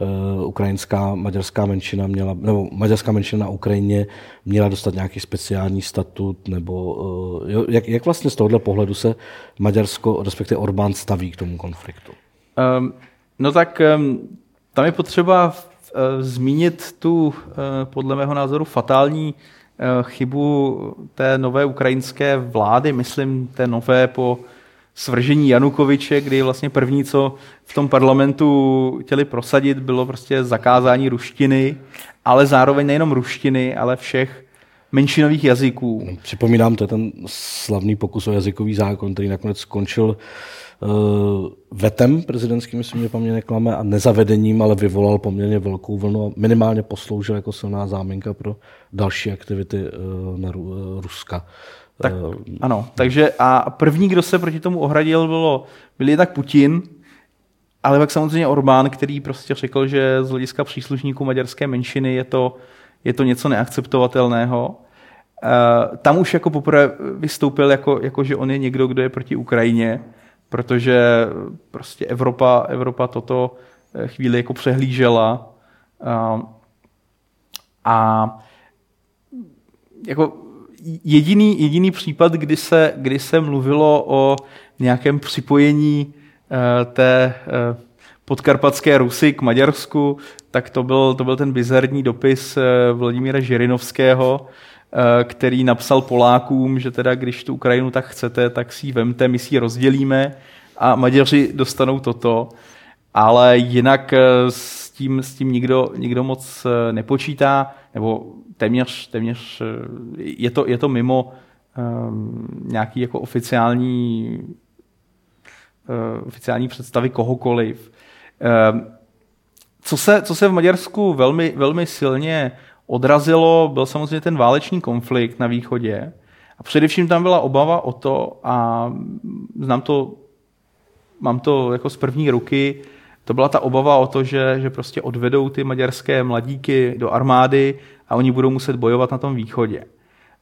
Eh, ukrajinská maďarská menšina měla, nebo maďarská menšina na Ukrajině měla dostat nějaký speciální statut, nebo eh, jak, jak vlastně z tohohle pohledu se Maďarsko, respektive Orbán staví k tomu konfliktu? Um, no tak um, tam je potřeba uh, zmínit tu, uh, podle mého názoru, fatální uh, chybu té nové ukrajinské vlády, myslím té nové po svržení Janukoviče, kdy vlastně první, co v tom parlamentu chtěli prosadit, bylo prostě zakázání ruštiny, ale zároveň nejenom ruštiny, ale všech menšinových jazyků. Připomínám, to je ten slavný pokus o jazykový zákon, který nakonec skončil vetem prezidentským, myslím, že paměť neklame, a nezavedením, ale vyvolal poměrně velkou vlnu a minimálně posloužil jako silná záminka pro další aktivity uh, na Ru- Ruska. Tak, ano, takže a první, kdo se proti tomu ohradil, bylo, byl tak Putin, ale pak samozřejmě Orbán, který prostě řekl, že z hlediska příslušníků maďarské menšiny je to, je to něco neakceptovatelného. Tam už jako poprvé vystoupil, jako, jako, že on je někdo, kdo je proti Ukrajině, protože prostě Evropa, Evropa toto eh, chvíli jako přehlížela. Uh, a jako jediný, jediný případ, kdy se, kdy se mluvilo o nějakém připojení uh, té podkarpatské Rusy k Maďarsku, tak to byl, to byl ten bizarní dopis Vladimíra Žirinovského, který napsal Polákům, že teda když tu Ukrajinu tak chcete, tak si ji vemte, my si ji rozdělíme a Maďaři dostanou toto. Ale jinak s tím, s tím nikdo, nikdo moc nepočítá, nebo téměř, téměř eh, je, to, je to mimo um, nějaký jako oficiální oficiální představy kohokoliv. Co se, co se v Maďarsku velmi, velmi silně odrazilo, byl samozřejmě ten válečný konflikt na východě. A především tam byla obava o to, a znám to, mám to jako z první ruky, to byla ta obava o to, že, že prostě odvedou ty maďarské mladíky do armády a oni budou muset bojovat na tom východě.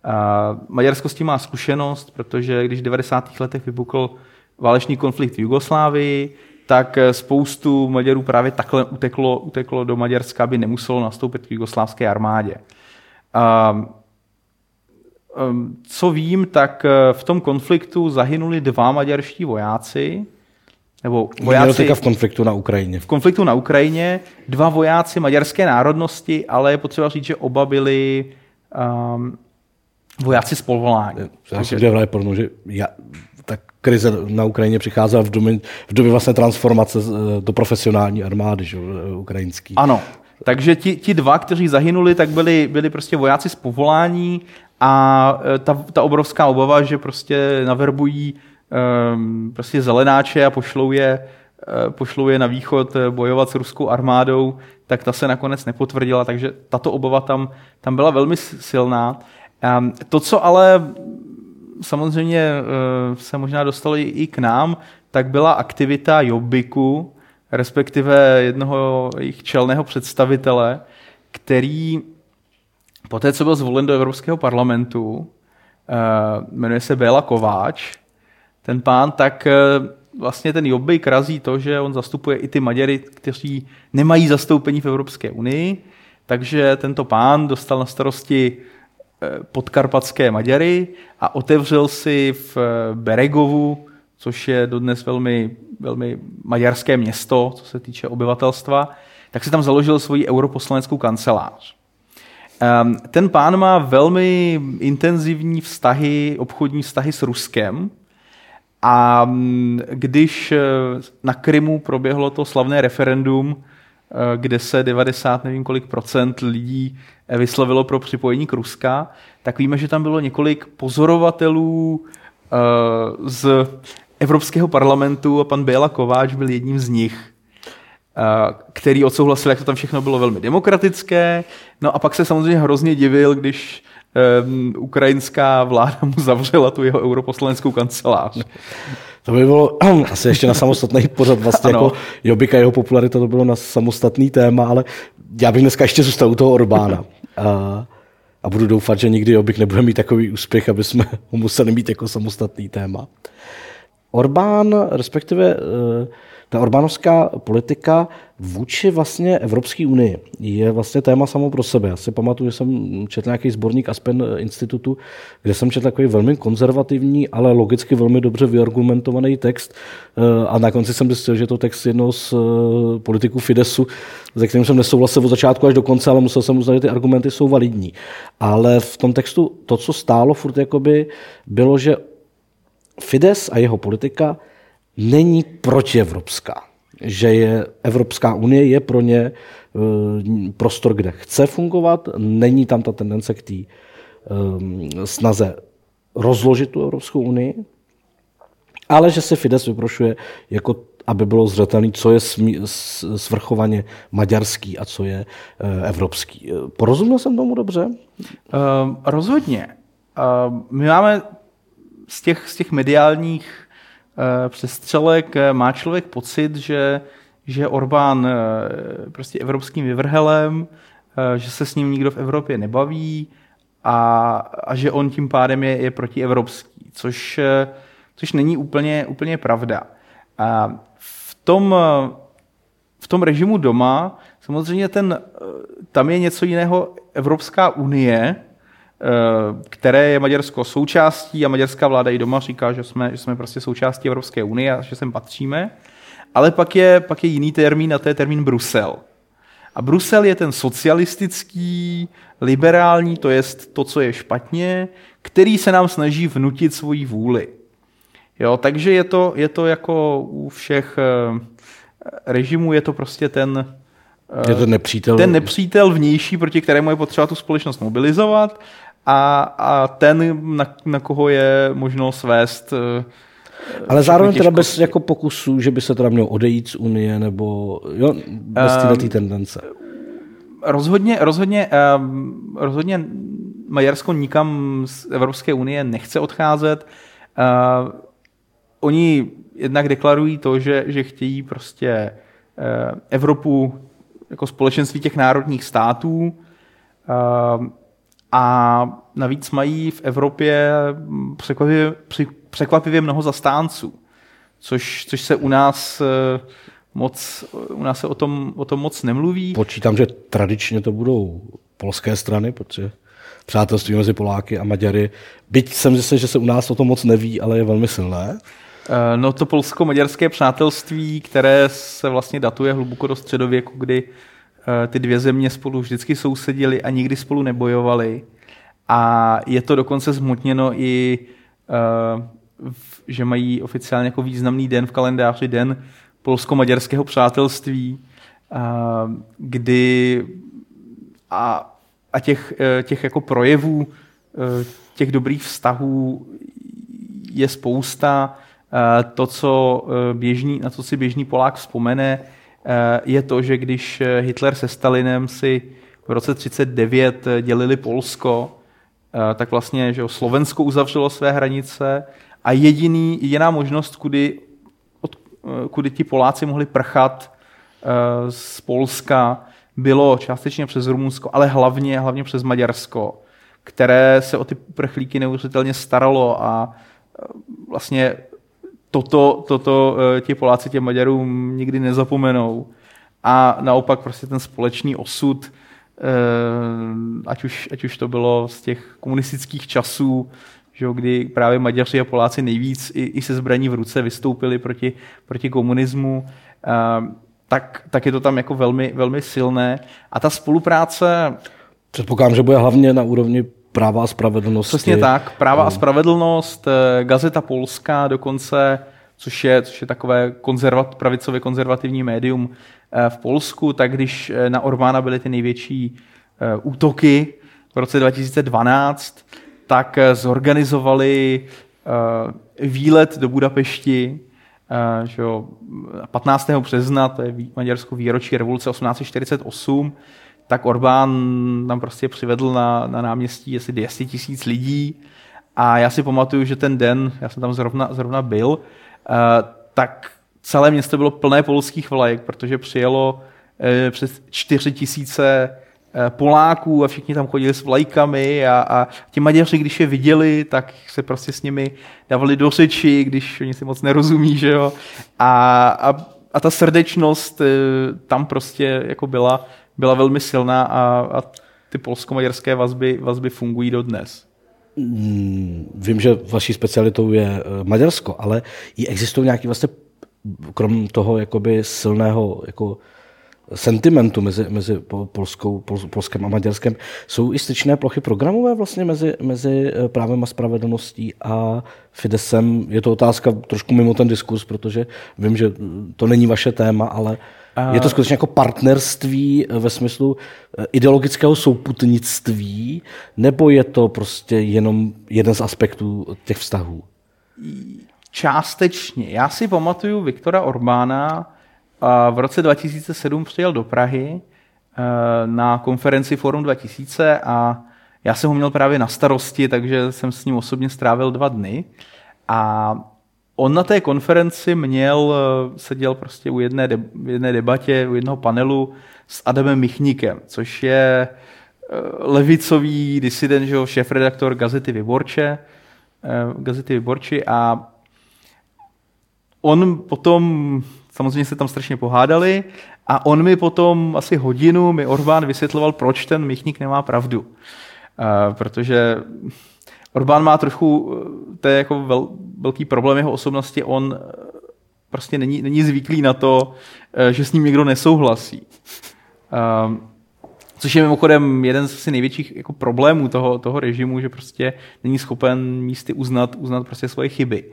A Maďarsko s tím má zkušenost, protože když v 90. letech vypukl válečný konflikt v Jugoslávii, tak spoustu Maďarů právě takhle uteklo, uteklo do Maďarska, aby nemuselo nastoupit k jugoslávské armádě. Co vím, tak v tom konfliktu zahynuli dva maďarští vojáci, nebo vojáci... v konfliktu na Ukrajině. V konfliktu na Ukrajině dva vojáci maďarské národnosti, ale je potřeba říct, že oba byli um, vojáci z povolání. Já jsem dělal porno, že já, krize na Ukrajině přicházela v době, v době vlastně transformace eh, do profesionální armády že, eh, ukrajinský. Ano, takže ti, ti dva, kteří zahynuli, tak byli, byli prostě vojáci z povolání a eh, ta, ta obrovská obava, že prostě naverbují um, prostě zelenáče a pošlou je, uh, pošlou je na východ bojovat s ruskou armádou, tak ta se nakonec nepotvrdila, takže tato obava tam, tam byla velmi silná. Um, to, co ale samozřejmě uh, se možná dostalo i k nám, tak byla aktivita Jobbiku, respektive jednoho jejich čelného představitele, který poté, co byl zvolen do Evropského parlamentu, uh, jmenuje se Béla Kováč, ten pán, tak uh, vlastně ten Jobbik razí to, že on zastupuje i ty Maďary, kteří nemají zastoupení v Evropské unii, takže tento pán dostal na starosti Eh, podkarpatské Maďary a otevřel si v eh, Beregovu, což je dodnes velmi, velmi maďarské město, co se týče obyvatelstva, tak si tam založil svoji europoslaneckou kancelář. Ehm, ten pán má velmi intenzivní vztahy, obchodní vztahy s Ruskem a mm, když eh, na Krymu proběhlo to slavné referendum, kde se 90, nevím kolik procent lidí vyslovilo pro připojení k Ruska, tak víme, že tam bylo několik pozorovatelů uh, z Evropského parlamentu a pan Béla Kováč byl jedním z nich, který odsouhlasil, jak to tam všechno bylo velmi demokratické. No a pak se samozřejmě hrozně divil, když ukrajinská vláda mu zavřela tu jeho europoslaneckou kancelář. To by bylo asi ještě na samostatný pořad, vlastně ano. jako Jobika, jeho popularita, to bylo na samostatný téma, ale já bych dneska ještě zůstal u toho Orbána. A, a budu doufat, že nikdy Jobbik nebude mít takový úspěch, aby jsme ho museli mít jako samostatný téma. Orbán, respektive eh, ta orbánovská politika vůči vlastně Evropské unii je vlastně téma samo pro sebe. Já si pamatuju, že jsem četl nějaký sborník Aspen institutu, kde jsem četl takový velmi konzervativní, ale logicky velmi dobře vyargumentovaný text eh, a na konci jsem zjistil, že to text jednoho z eh, politiků Fidesu, se kterým jsem nesouhlasil od začátku až do konce, ale musel jsem uznat, že ty argumenty jsou validní. Ale v tom textu to, co stálo furt jakoby, bylo, že Fides a jeho politika není protievropská. Že je Evropská unie je pro ně e, prostor, kde chce fungovat, není tam ta tendence k té e, snaze rozložit tu Evropskou unii, ale že se Fides vyprošuje jako aby bylo zřetelné, co je svrchovaně maďarský a co je e, evropský. Porozuměl jsem tomu dobře? Uh, rozhodně. Uh, my máme z těch, z těch mediálních přestřelek eh, má člověk pocit, že, že Orbán eh, prostě evropským vyvrhelem, že se s ním nikdo v Evropě nebaví a, a že on tím pádem je, je protievropský, což, což není úplně, úplně pravda. A v tom, v tom režimu doma samozřejmě ten, tam je něco jiného Evropská unie, Eh, které je Maďarsko součástí a maďarská vláda i doma říká, že jsme, že jsme prostě součástí Evropské unie a že sem patříme. Ale pak je, pak je jiný termín a to je termín Brusel. A Brusel je ten socialistický, liberální, to je to, co je špatně, který se nám snaží vnutit svoji vůli. Jo, takže je to, je to jako u všech eh, režimů, je to prostě ten, je to nepřítel. ten nepřítel vnější, proti kterému je potřeba tu společnost mobilizovat a, a ten, na, na koho je možno svést eh, Ale zároveň teda bez jako pokusů, že by se teda měl odejít z Unie, nebo jo, bez um, této tendence. Rozhodně, rozhodně, um, rozhodně Maďarsko nikam z Evropské unie nechce odcházet. Uh, oni jednak deklarují to, že, že chtějí prostě uh, Evropu jako společenství těch národních států uh, a navíc mají v Evropě překvapivě, překvapivě mnoho zastánců, což, což se u nás uh, moc, u nás se o tom, o tom moc nemluví. Počítám, že tradičně to budou polské strany, protože přátelství mezi Poláky a Maďary, byť jsem zjistil, že se u nás o tom moc neví, ale je velmi silné. Eh, no to polsko-maďarské přátelství, které se vlastně datuje hluboko do středověku, kdy eh, ty dvě země spolu vždycky sousedily a nikdy spolu nebojovali. A je to dokonce zmotněno i, eh, že mají oficiálně jako významný den v kalendáři, den polsko-maďarského přátelství, kdy a, a těch, těch jako projevů, těch dobrých vztahů je spousta. To, co běžný, na co si běžný Polák vzpomene, je to, že když Hitler se Stalinem si v roce 39 dělili Polsko, tak vlastně že Slovensko uzavřelo své hranice a jediný, jediná možnost, kudy Eh, kudy ti Poláci mohli prchat eh, z Polska, bylo částečně přes Rumunsko, ale hlavně, hlavně přes Maďarsko, které se o ty prchlíky neuvěřitelně staralo a eh, vlastně toto, toto ti Poláci těm Maďarům nikdy nezapomenou. A naopak prostě ten společný osud, ať už, ať už to bylo z těch komunistických časů, že kdy právě Maďaři a Poláci nejvíc i, i se zbraní v ruce vystoupili proti, proti komunismu, tak, tak je to tam jako velmi, velmi silné. A ta spolupráce... Předpokládám, že bude hlavně na úrovni práva a spravedlnosti. Přesně tak, práva a no. spravedlnost, eh, Gazeta Polská dokonce, což je, což je takové konzervat, pravicově konzervativní médium eh, v Polsku, tak když eh, na Orbána byly ty největší útoky v roce 2012, tak zorganizovali výlet do Budapešti, že jo, 15. března, to je Maďarsko výročí revoluce 1848, tak Orbán tam prostě přivedl na, na náměstí asi 200 tisíc lidí a já si pamatuju, že ten den, já jsem tam zrovna, zrovna byl, tak celé město bylo plné polských vlajek, protože přijelo přes 4 tisíce Eh, Poláků a všichni tam chodili s vlajkami a, a ti Maďaři, když je viděli, tak se prostě s nimi dávali do řeči, když oni si moc nerozumí, že jo. A, a, a ta srdečnost tam prostě jako byla, byla velmi silná a, a ty polsko-maďarské vazby, vazby fungují dodnes. Hmm, vím, že vaší specialitou je eh, Maďarsko, ale existují nějaký vlastně, krom toho jakoby silného jako sentimentu mezi, mezi Polskou, Pol, Polskem a Maďarskem. Jsou i styčné plochy programové vlastně mezi, mezi eh, právem a spravedlností a Fidesem? Je to otázka trošku mimo ten diskurs, protože vím, že to není vaše téma, ale je to skutečně jako partnerství eh, ve smyslu eh, ideologického souputnictví, nebo je to prostě jenom jeden z aspektů těch vztahů? Částečně. Já si pamatuju Viktora Orbána, a v roce 2007 přijel do Prahy eh, na konferenci Forum 2000 a já jsem ho měl právě na starosti, takže jsem s ním osobně strávil dva dny. A on na té konferenci měl, eh, seděl prostě u jedné, de, jedné debatě, u jednoho panelu s Adamem Michníkem, což je eh, levicový disident, že šéf-redaktor Gazety Vyborče, Gazety Vyborči a on potom Samozřejmě se tam strašně pohádali a on mi potom asi hodinu, mi Orbán vysvětloval, proč ten Michník nemá pravdu. Protože Orbán má trochu, to je jako vel, velký problém jeho osobnosti, on eh, prostě není, není zvyklý na to, eh, že s ním někdo nesouhlasí. Uh, což je mimochodem jeden z asi největších jako problémů toho, toho režimu, že prostě není schopen místy uznat, uznat prostě svoje chyby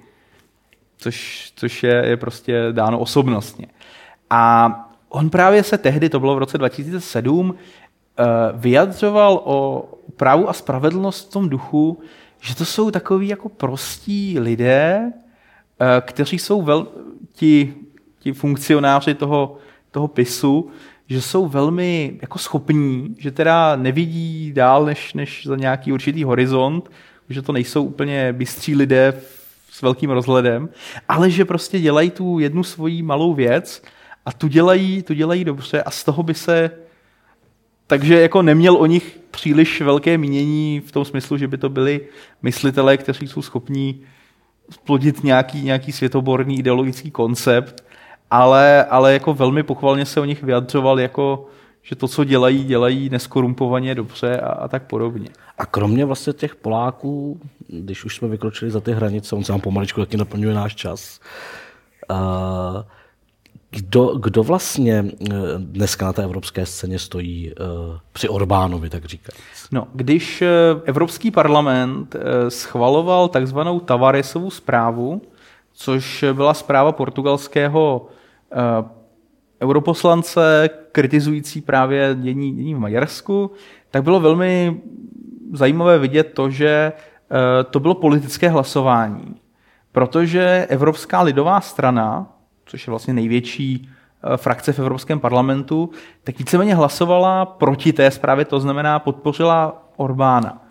což, což je, je prostě dáno osobnostně. A on právě se tehdy, to bylo v roce 2007, eh, vyjadřoval o právu a spravedlnost v tom duchu, že to jsou takový jako prostí lidé, kteří jsou vel, ti, ti funkcionáři toho, toho PISu, že jsou velmi jako schopní, že teda nevidí dál než, než za nějaký určitý horizont, že to nejsou úplně bystří lidé s velkým rozhledem, ale že prostě dělají tu jednu svoji malou věc a tu dělají, tu dělají dobře a z toho by se takže jako neměl o nich příliš velké mínění v tom smyslu, že by to byli myslitelé, kteří jsou schopní splodit nějaký, nějaký světoborný ideologický koncept, ale, ale jako velmi pochvalně se o nich vyjadřoval jako že to, co dělají, dělají neskorumpovaně dobře a, a tak podobně. A kromě vlastně těch Poláků, když už jsme vykročili za ty hranice, on se nám pomaličku taky naplňuje náš čas, uh, kdo, kdo vlastně eh, dneska na té evropské scéně stojí uh, při Orbánovi, tak říkat? No, když eh, Evropský parlament schvaloval takzvanou Tavaresovu zprávu, což byla zpráva portugalského europoslance kritizující právě dění, dění v Maďarsku, tak bylo velmi zajímavé vidět to, že to bylo politické hlasování. Protože Evropská lidová strana, což je vlastně největší eh, frakce v Evropském parlamentu, tak víceméně hlasovala proti té zprávě, to znamená podpořila Orbána.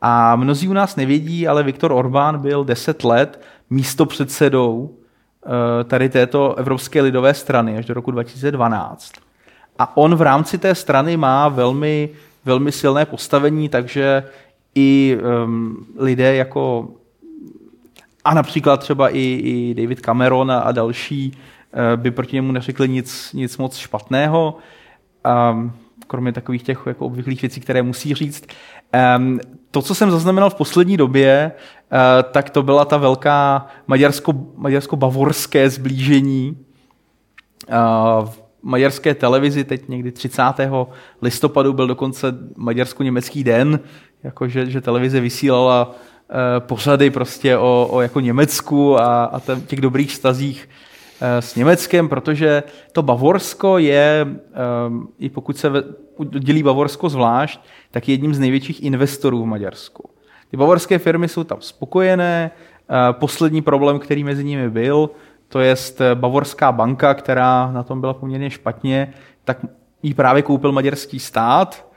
A mnozí u nás nevědí, ale Viktor Orbán byl deset let místo předsedou eh, tady této Evropské lidové strany až do roku 2012. A on v rámci té strany má velmi, velmi silné postavení, takže i um, lidé jako a například třeba i, i David Cameron a, a další eh, by proti němu neřekli nic, nic moc špatného, um, kromě takových těch jako obvyklých věcí, které musí říct. Um, to, co jsem zaznamenal v poslední době, uh, tak to byla ta velká maďarsko, maďarsko-bavorské zblížení. Uh, maďarské televizi teď někdy 30. listopadu byl dokonce maďarsko-německý den, jakože že televize vysílala pořady prostě o, o jako Německu a, a těch dobrých stazích eh, s Německem, protože to Bavorsko je, eh, i pokud se dělí Bavorsko zvlášť, tak je jedním z největších investorů v Maďarsku. Ty bavorské firmy jsou tam spokojené. Poslední problém, který mezi nimi byl, to je Bavorská banka, která na tom byla poměrně špatně, tak ji právě koupil maďarský stát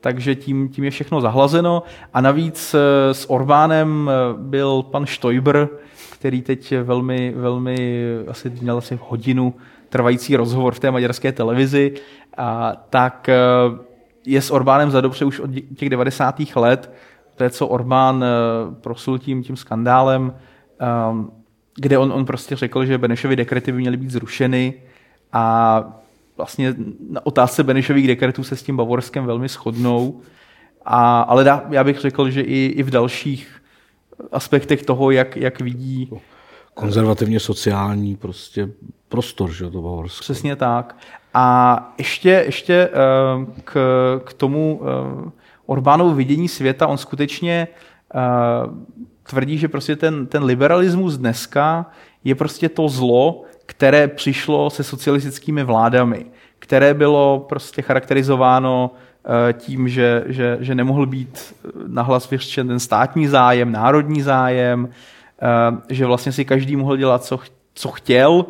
takže tím, tím je všechno zahlazeno. A navíc eh, s Orbánem eh, byl pan Stoiber, který teď velmi, velmi asi měl asi hodinu trvající rozhovor v té maďarské televizi, a tak eh, je s Orbánem zadobře už od těch 90. let, to je, co Orbán prosul tím, tím skandálem, kde on, on prostě řekl, že Benešovy dekrety by měly být zrušeny a vlastně na otázce Benešových dekretů se s tím Bavorskem velmi shodnou. A, ale dá, já bych řekl, že i, i v dalších aspektech toho, jak, jak vidí konzervativně sociální prostě prostor, že to Bavorsko. Přesně tak. A ještě, ještě eh, k, k tomu eh, Orbánovu vidění světa, on skutečně eh, tvrdí, že prostě ten, ten liberalismus dneska je prostě to zlo, které přišlo se socialistickými vládami, které bylo prostě charakterizováno eh, tím, že, že, že nemohl být eh, nahlas vyřčen ten státní zájem, národní zájem, eh, že vlastně si každý mohl dělat, co, co chtěl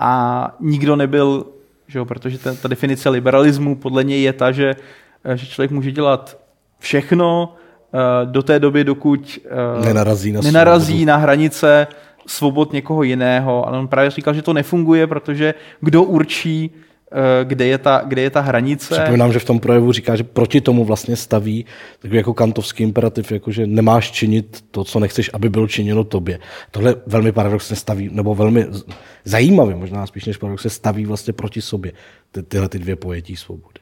a nikdo nebyl, že jo, protože ta, ta definice liberalismu podle něj je ta, že, že člověk může dělat všechno do té doby, dokud nenarazí na, nenarazí na hranice svobod někoho jiného. A on právě říkal, že to nefunguje, protože kdo určí, eh, kde je ta, kde je ta hranice. Připomínám, že v tom projevu říká, že proti tomu vlastně staví takový jako kantovský imperativ, jako že nemáš činit to, co nechceš, aby bylo činěno tobě. Tohle velmi paradoxně staví, nebo velmi zajímavě, možná spíš než paradoxně staví vlastně proti sobě ty, tyhle ty dvě pojetí svobody.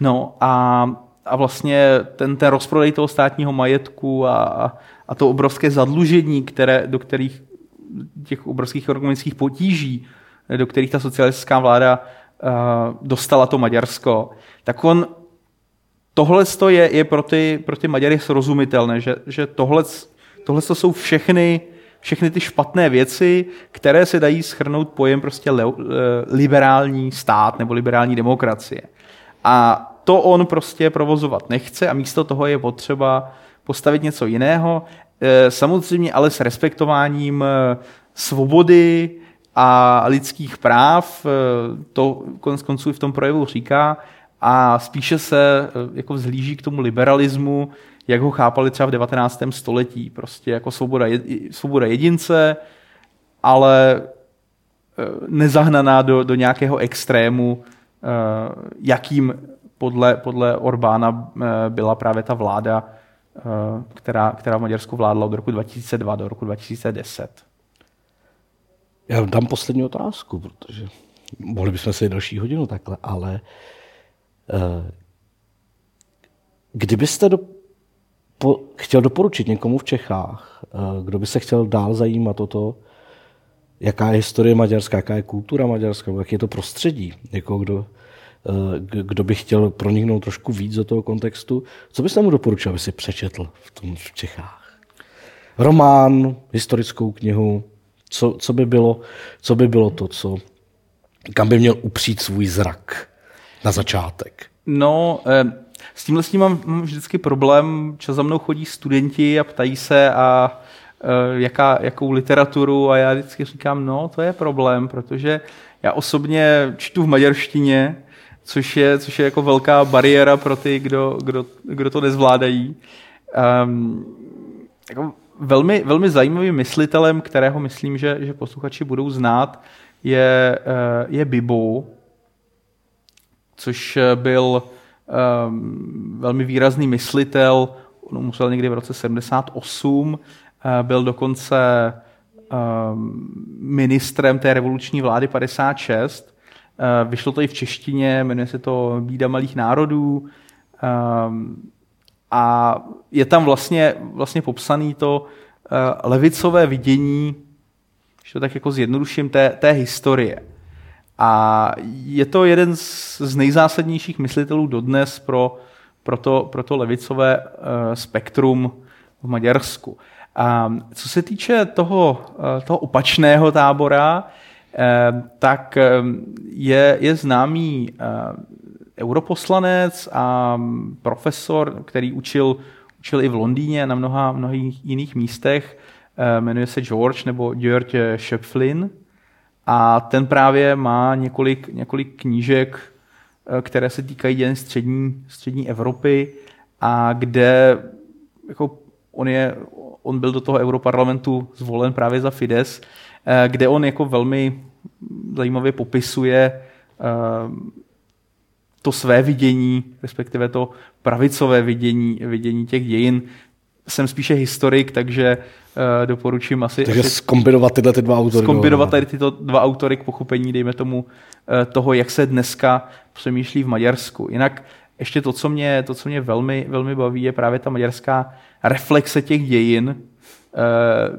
No a, a vlastně ten, ten rozprodej toho státního majetku a, a to obrovské zadlužení, které, do kterých těch obrovských ekonomických potíží, do kterých ta socialistická vláda uh, dostala to Maďarsko, tak on tohle je, je pro, ty, pro ty Maďary srozumitelné, že, že tohle, tohle jsou všechny, všechny ty špatné věci, které se dají schrnout pojem prostě le, liberální stát nebo liberální demokracie. A to on prostě provozovat nechce a místo toho je potřeba postavit něco jiného. Eh, samozřejmě ale s respektováním eh, svobody a lidských práv, to konec konců v tom projevu říká, a spíše se jako vzhlíží k tomu liberalismu, jak ho chápali třeba v 19. století, prostě jako svoboda, svoboda jedince, ale nezahnaná do, do nějakého extrému, jakým podle, podle Orbána byla právě ta vláda Eh, která, která v Maďarsku vládla od roku 2002 do roku 2010. Já dám poslední otázku, protože mohli bychom si další hodinu takhle, ale uh, kdybyste do, po, chtěl doporučit někomu v Čechách, uh, kdo by se chtěl dál zajímat o to, jaká je historie maďarská, jaká je kultura maďarská, jaké je to prostředí, někoho, kdo Eh, kdo by chtěl proniknout trošku víc do toho kontextu, co byste mu doporučil, aby si přečetl v, tom, v Čechách? Román, historickou knihu, co, co, by bylo, co by bylo to, co, kam by měl upřít svůj zrak na začátek? No, eh, s tímhle s tím mám, mám vždycky problém, čas za mnou chodí studenti a ptají se a eh, jaká, jakou literaturu a já vždycky říkám, no to je problém, protože já osobně čtu v maďarštině, což je, což je jako velká bariéra pro ty, kdo, kdo, kdo to nezvládají. Um, jako velmi, velmi zajímavým myslitelem, kterého myslím, že, že posluchači budou znát, je, eh, je Bibo, což byl um, velmi výrazný myslitel, on musel někdy v roce 78, uh, eh, byl dokonce um, ministrem té revoluční vlády 56 Eh, vyšlo to i v češtině, jmenuje se to Bída malých národů. Ehm, a je tam vlastně, vlastně popsaný to eh, levicové vidění, že to tak jako zjednoduším, té, té historie. A je to jeden z, z nejzásadnějších myslitelů dodnes pro, pro, to, pro to levicové uh, spektrum v Maďarsku. A co se týče toho, toho opačného tábora, Eh, tak eh, je, je známý eh, europoslanec a profesor, který učil, učil i v Londýně na mnoha mnohých jiných místech, jmenuje se George nebo George Schöpflin a ten právě má několik, několik knížek, které se týkají jen střední, střední Evropy a kde jako on, je, on byl do toho europarlamentu zvolen právě za Fides, kde on jako velmi zajímavě popisuje eh, to své vidění, respektive to pravicové vidění, vidění těch dějin. Jsem spíše historik, takže uh, doporučím asi... Takže asi zkombinovat tyhle ty dva autory. Zkombinovat tady tyto dva autory k pochopení, dejme tomu, uh, toho, jak se dneska přemýšlí v Maďarsku. Jinak ještě to, co mě, to, co mě velmi, velmi baví, je právě ta maďarská reflexe těch dějin. Uh,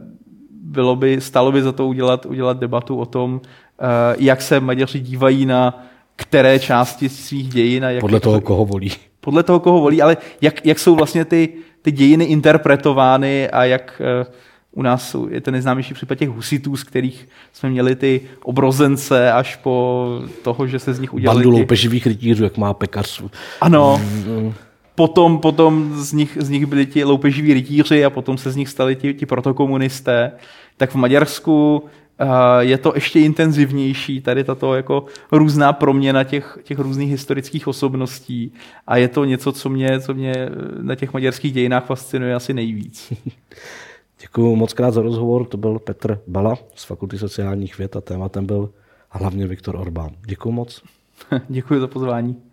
bylo by, stalo by za to udělat, udělat debatu o tom, Eh, jak se Maďaři dívají na které části svých dějin. A jak podle toho, to, koho volí. Podle toho, koho volí, ale jak, jak jsou vlastně ty, ty dějiny interpretovány a jak uh, u nás je ten nejznámější případ těch husitů, z kterých jsme měli ty obrozence až po toho, že se z nich udělali... Bandu loupeživých rytířů, jak má pekař. Ano. Potom, potom z, nich, z nich byli ti loupeživí rytíři a potom se z nich stali ti, ti protokomunisté. Tak v Maďarsku je to ještě intenzivnější, tady tato jako různá proměna těch, těch různých historických osobností a je to něco, co mě, co mě na těch maďarských dějinách fascinuje asi nejvíc. Děkuji moc krát za rozhovor, to byl Petr Bala z Fakulty sociálních věd a tématem byl hlavně Viktor Orbán. Děkuji moc. Děkuji za pozvání.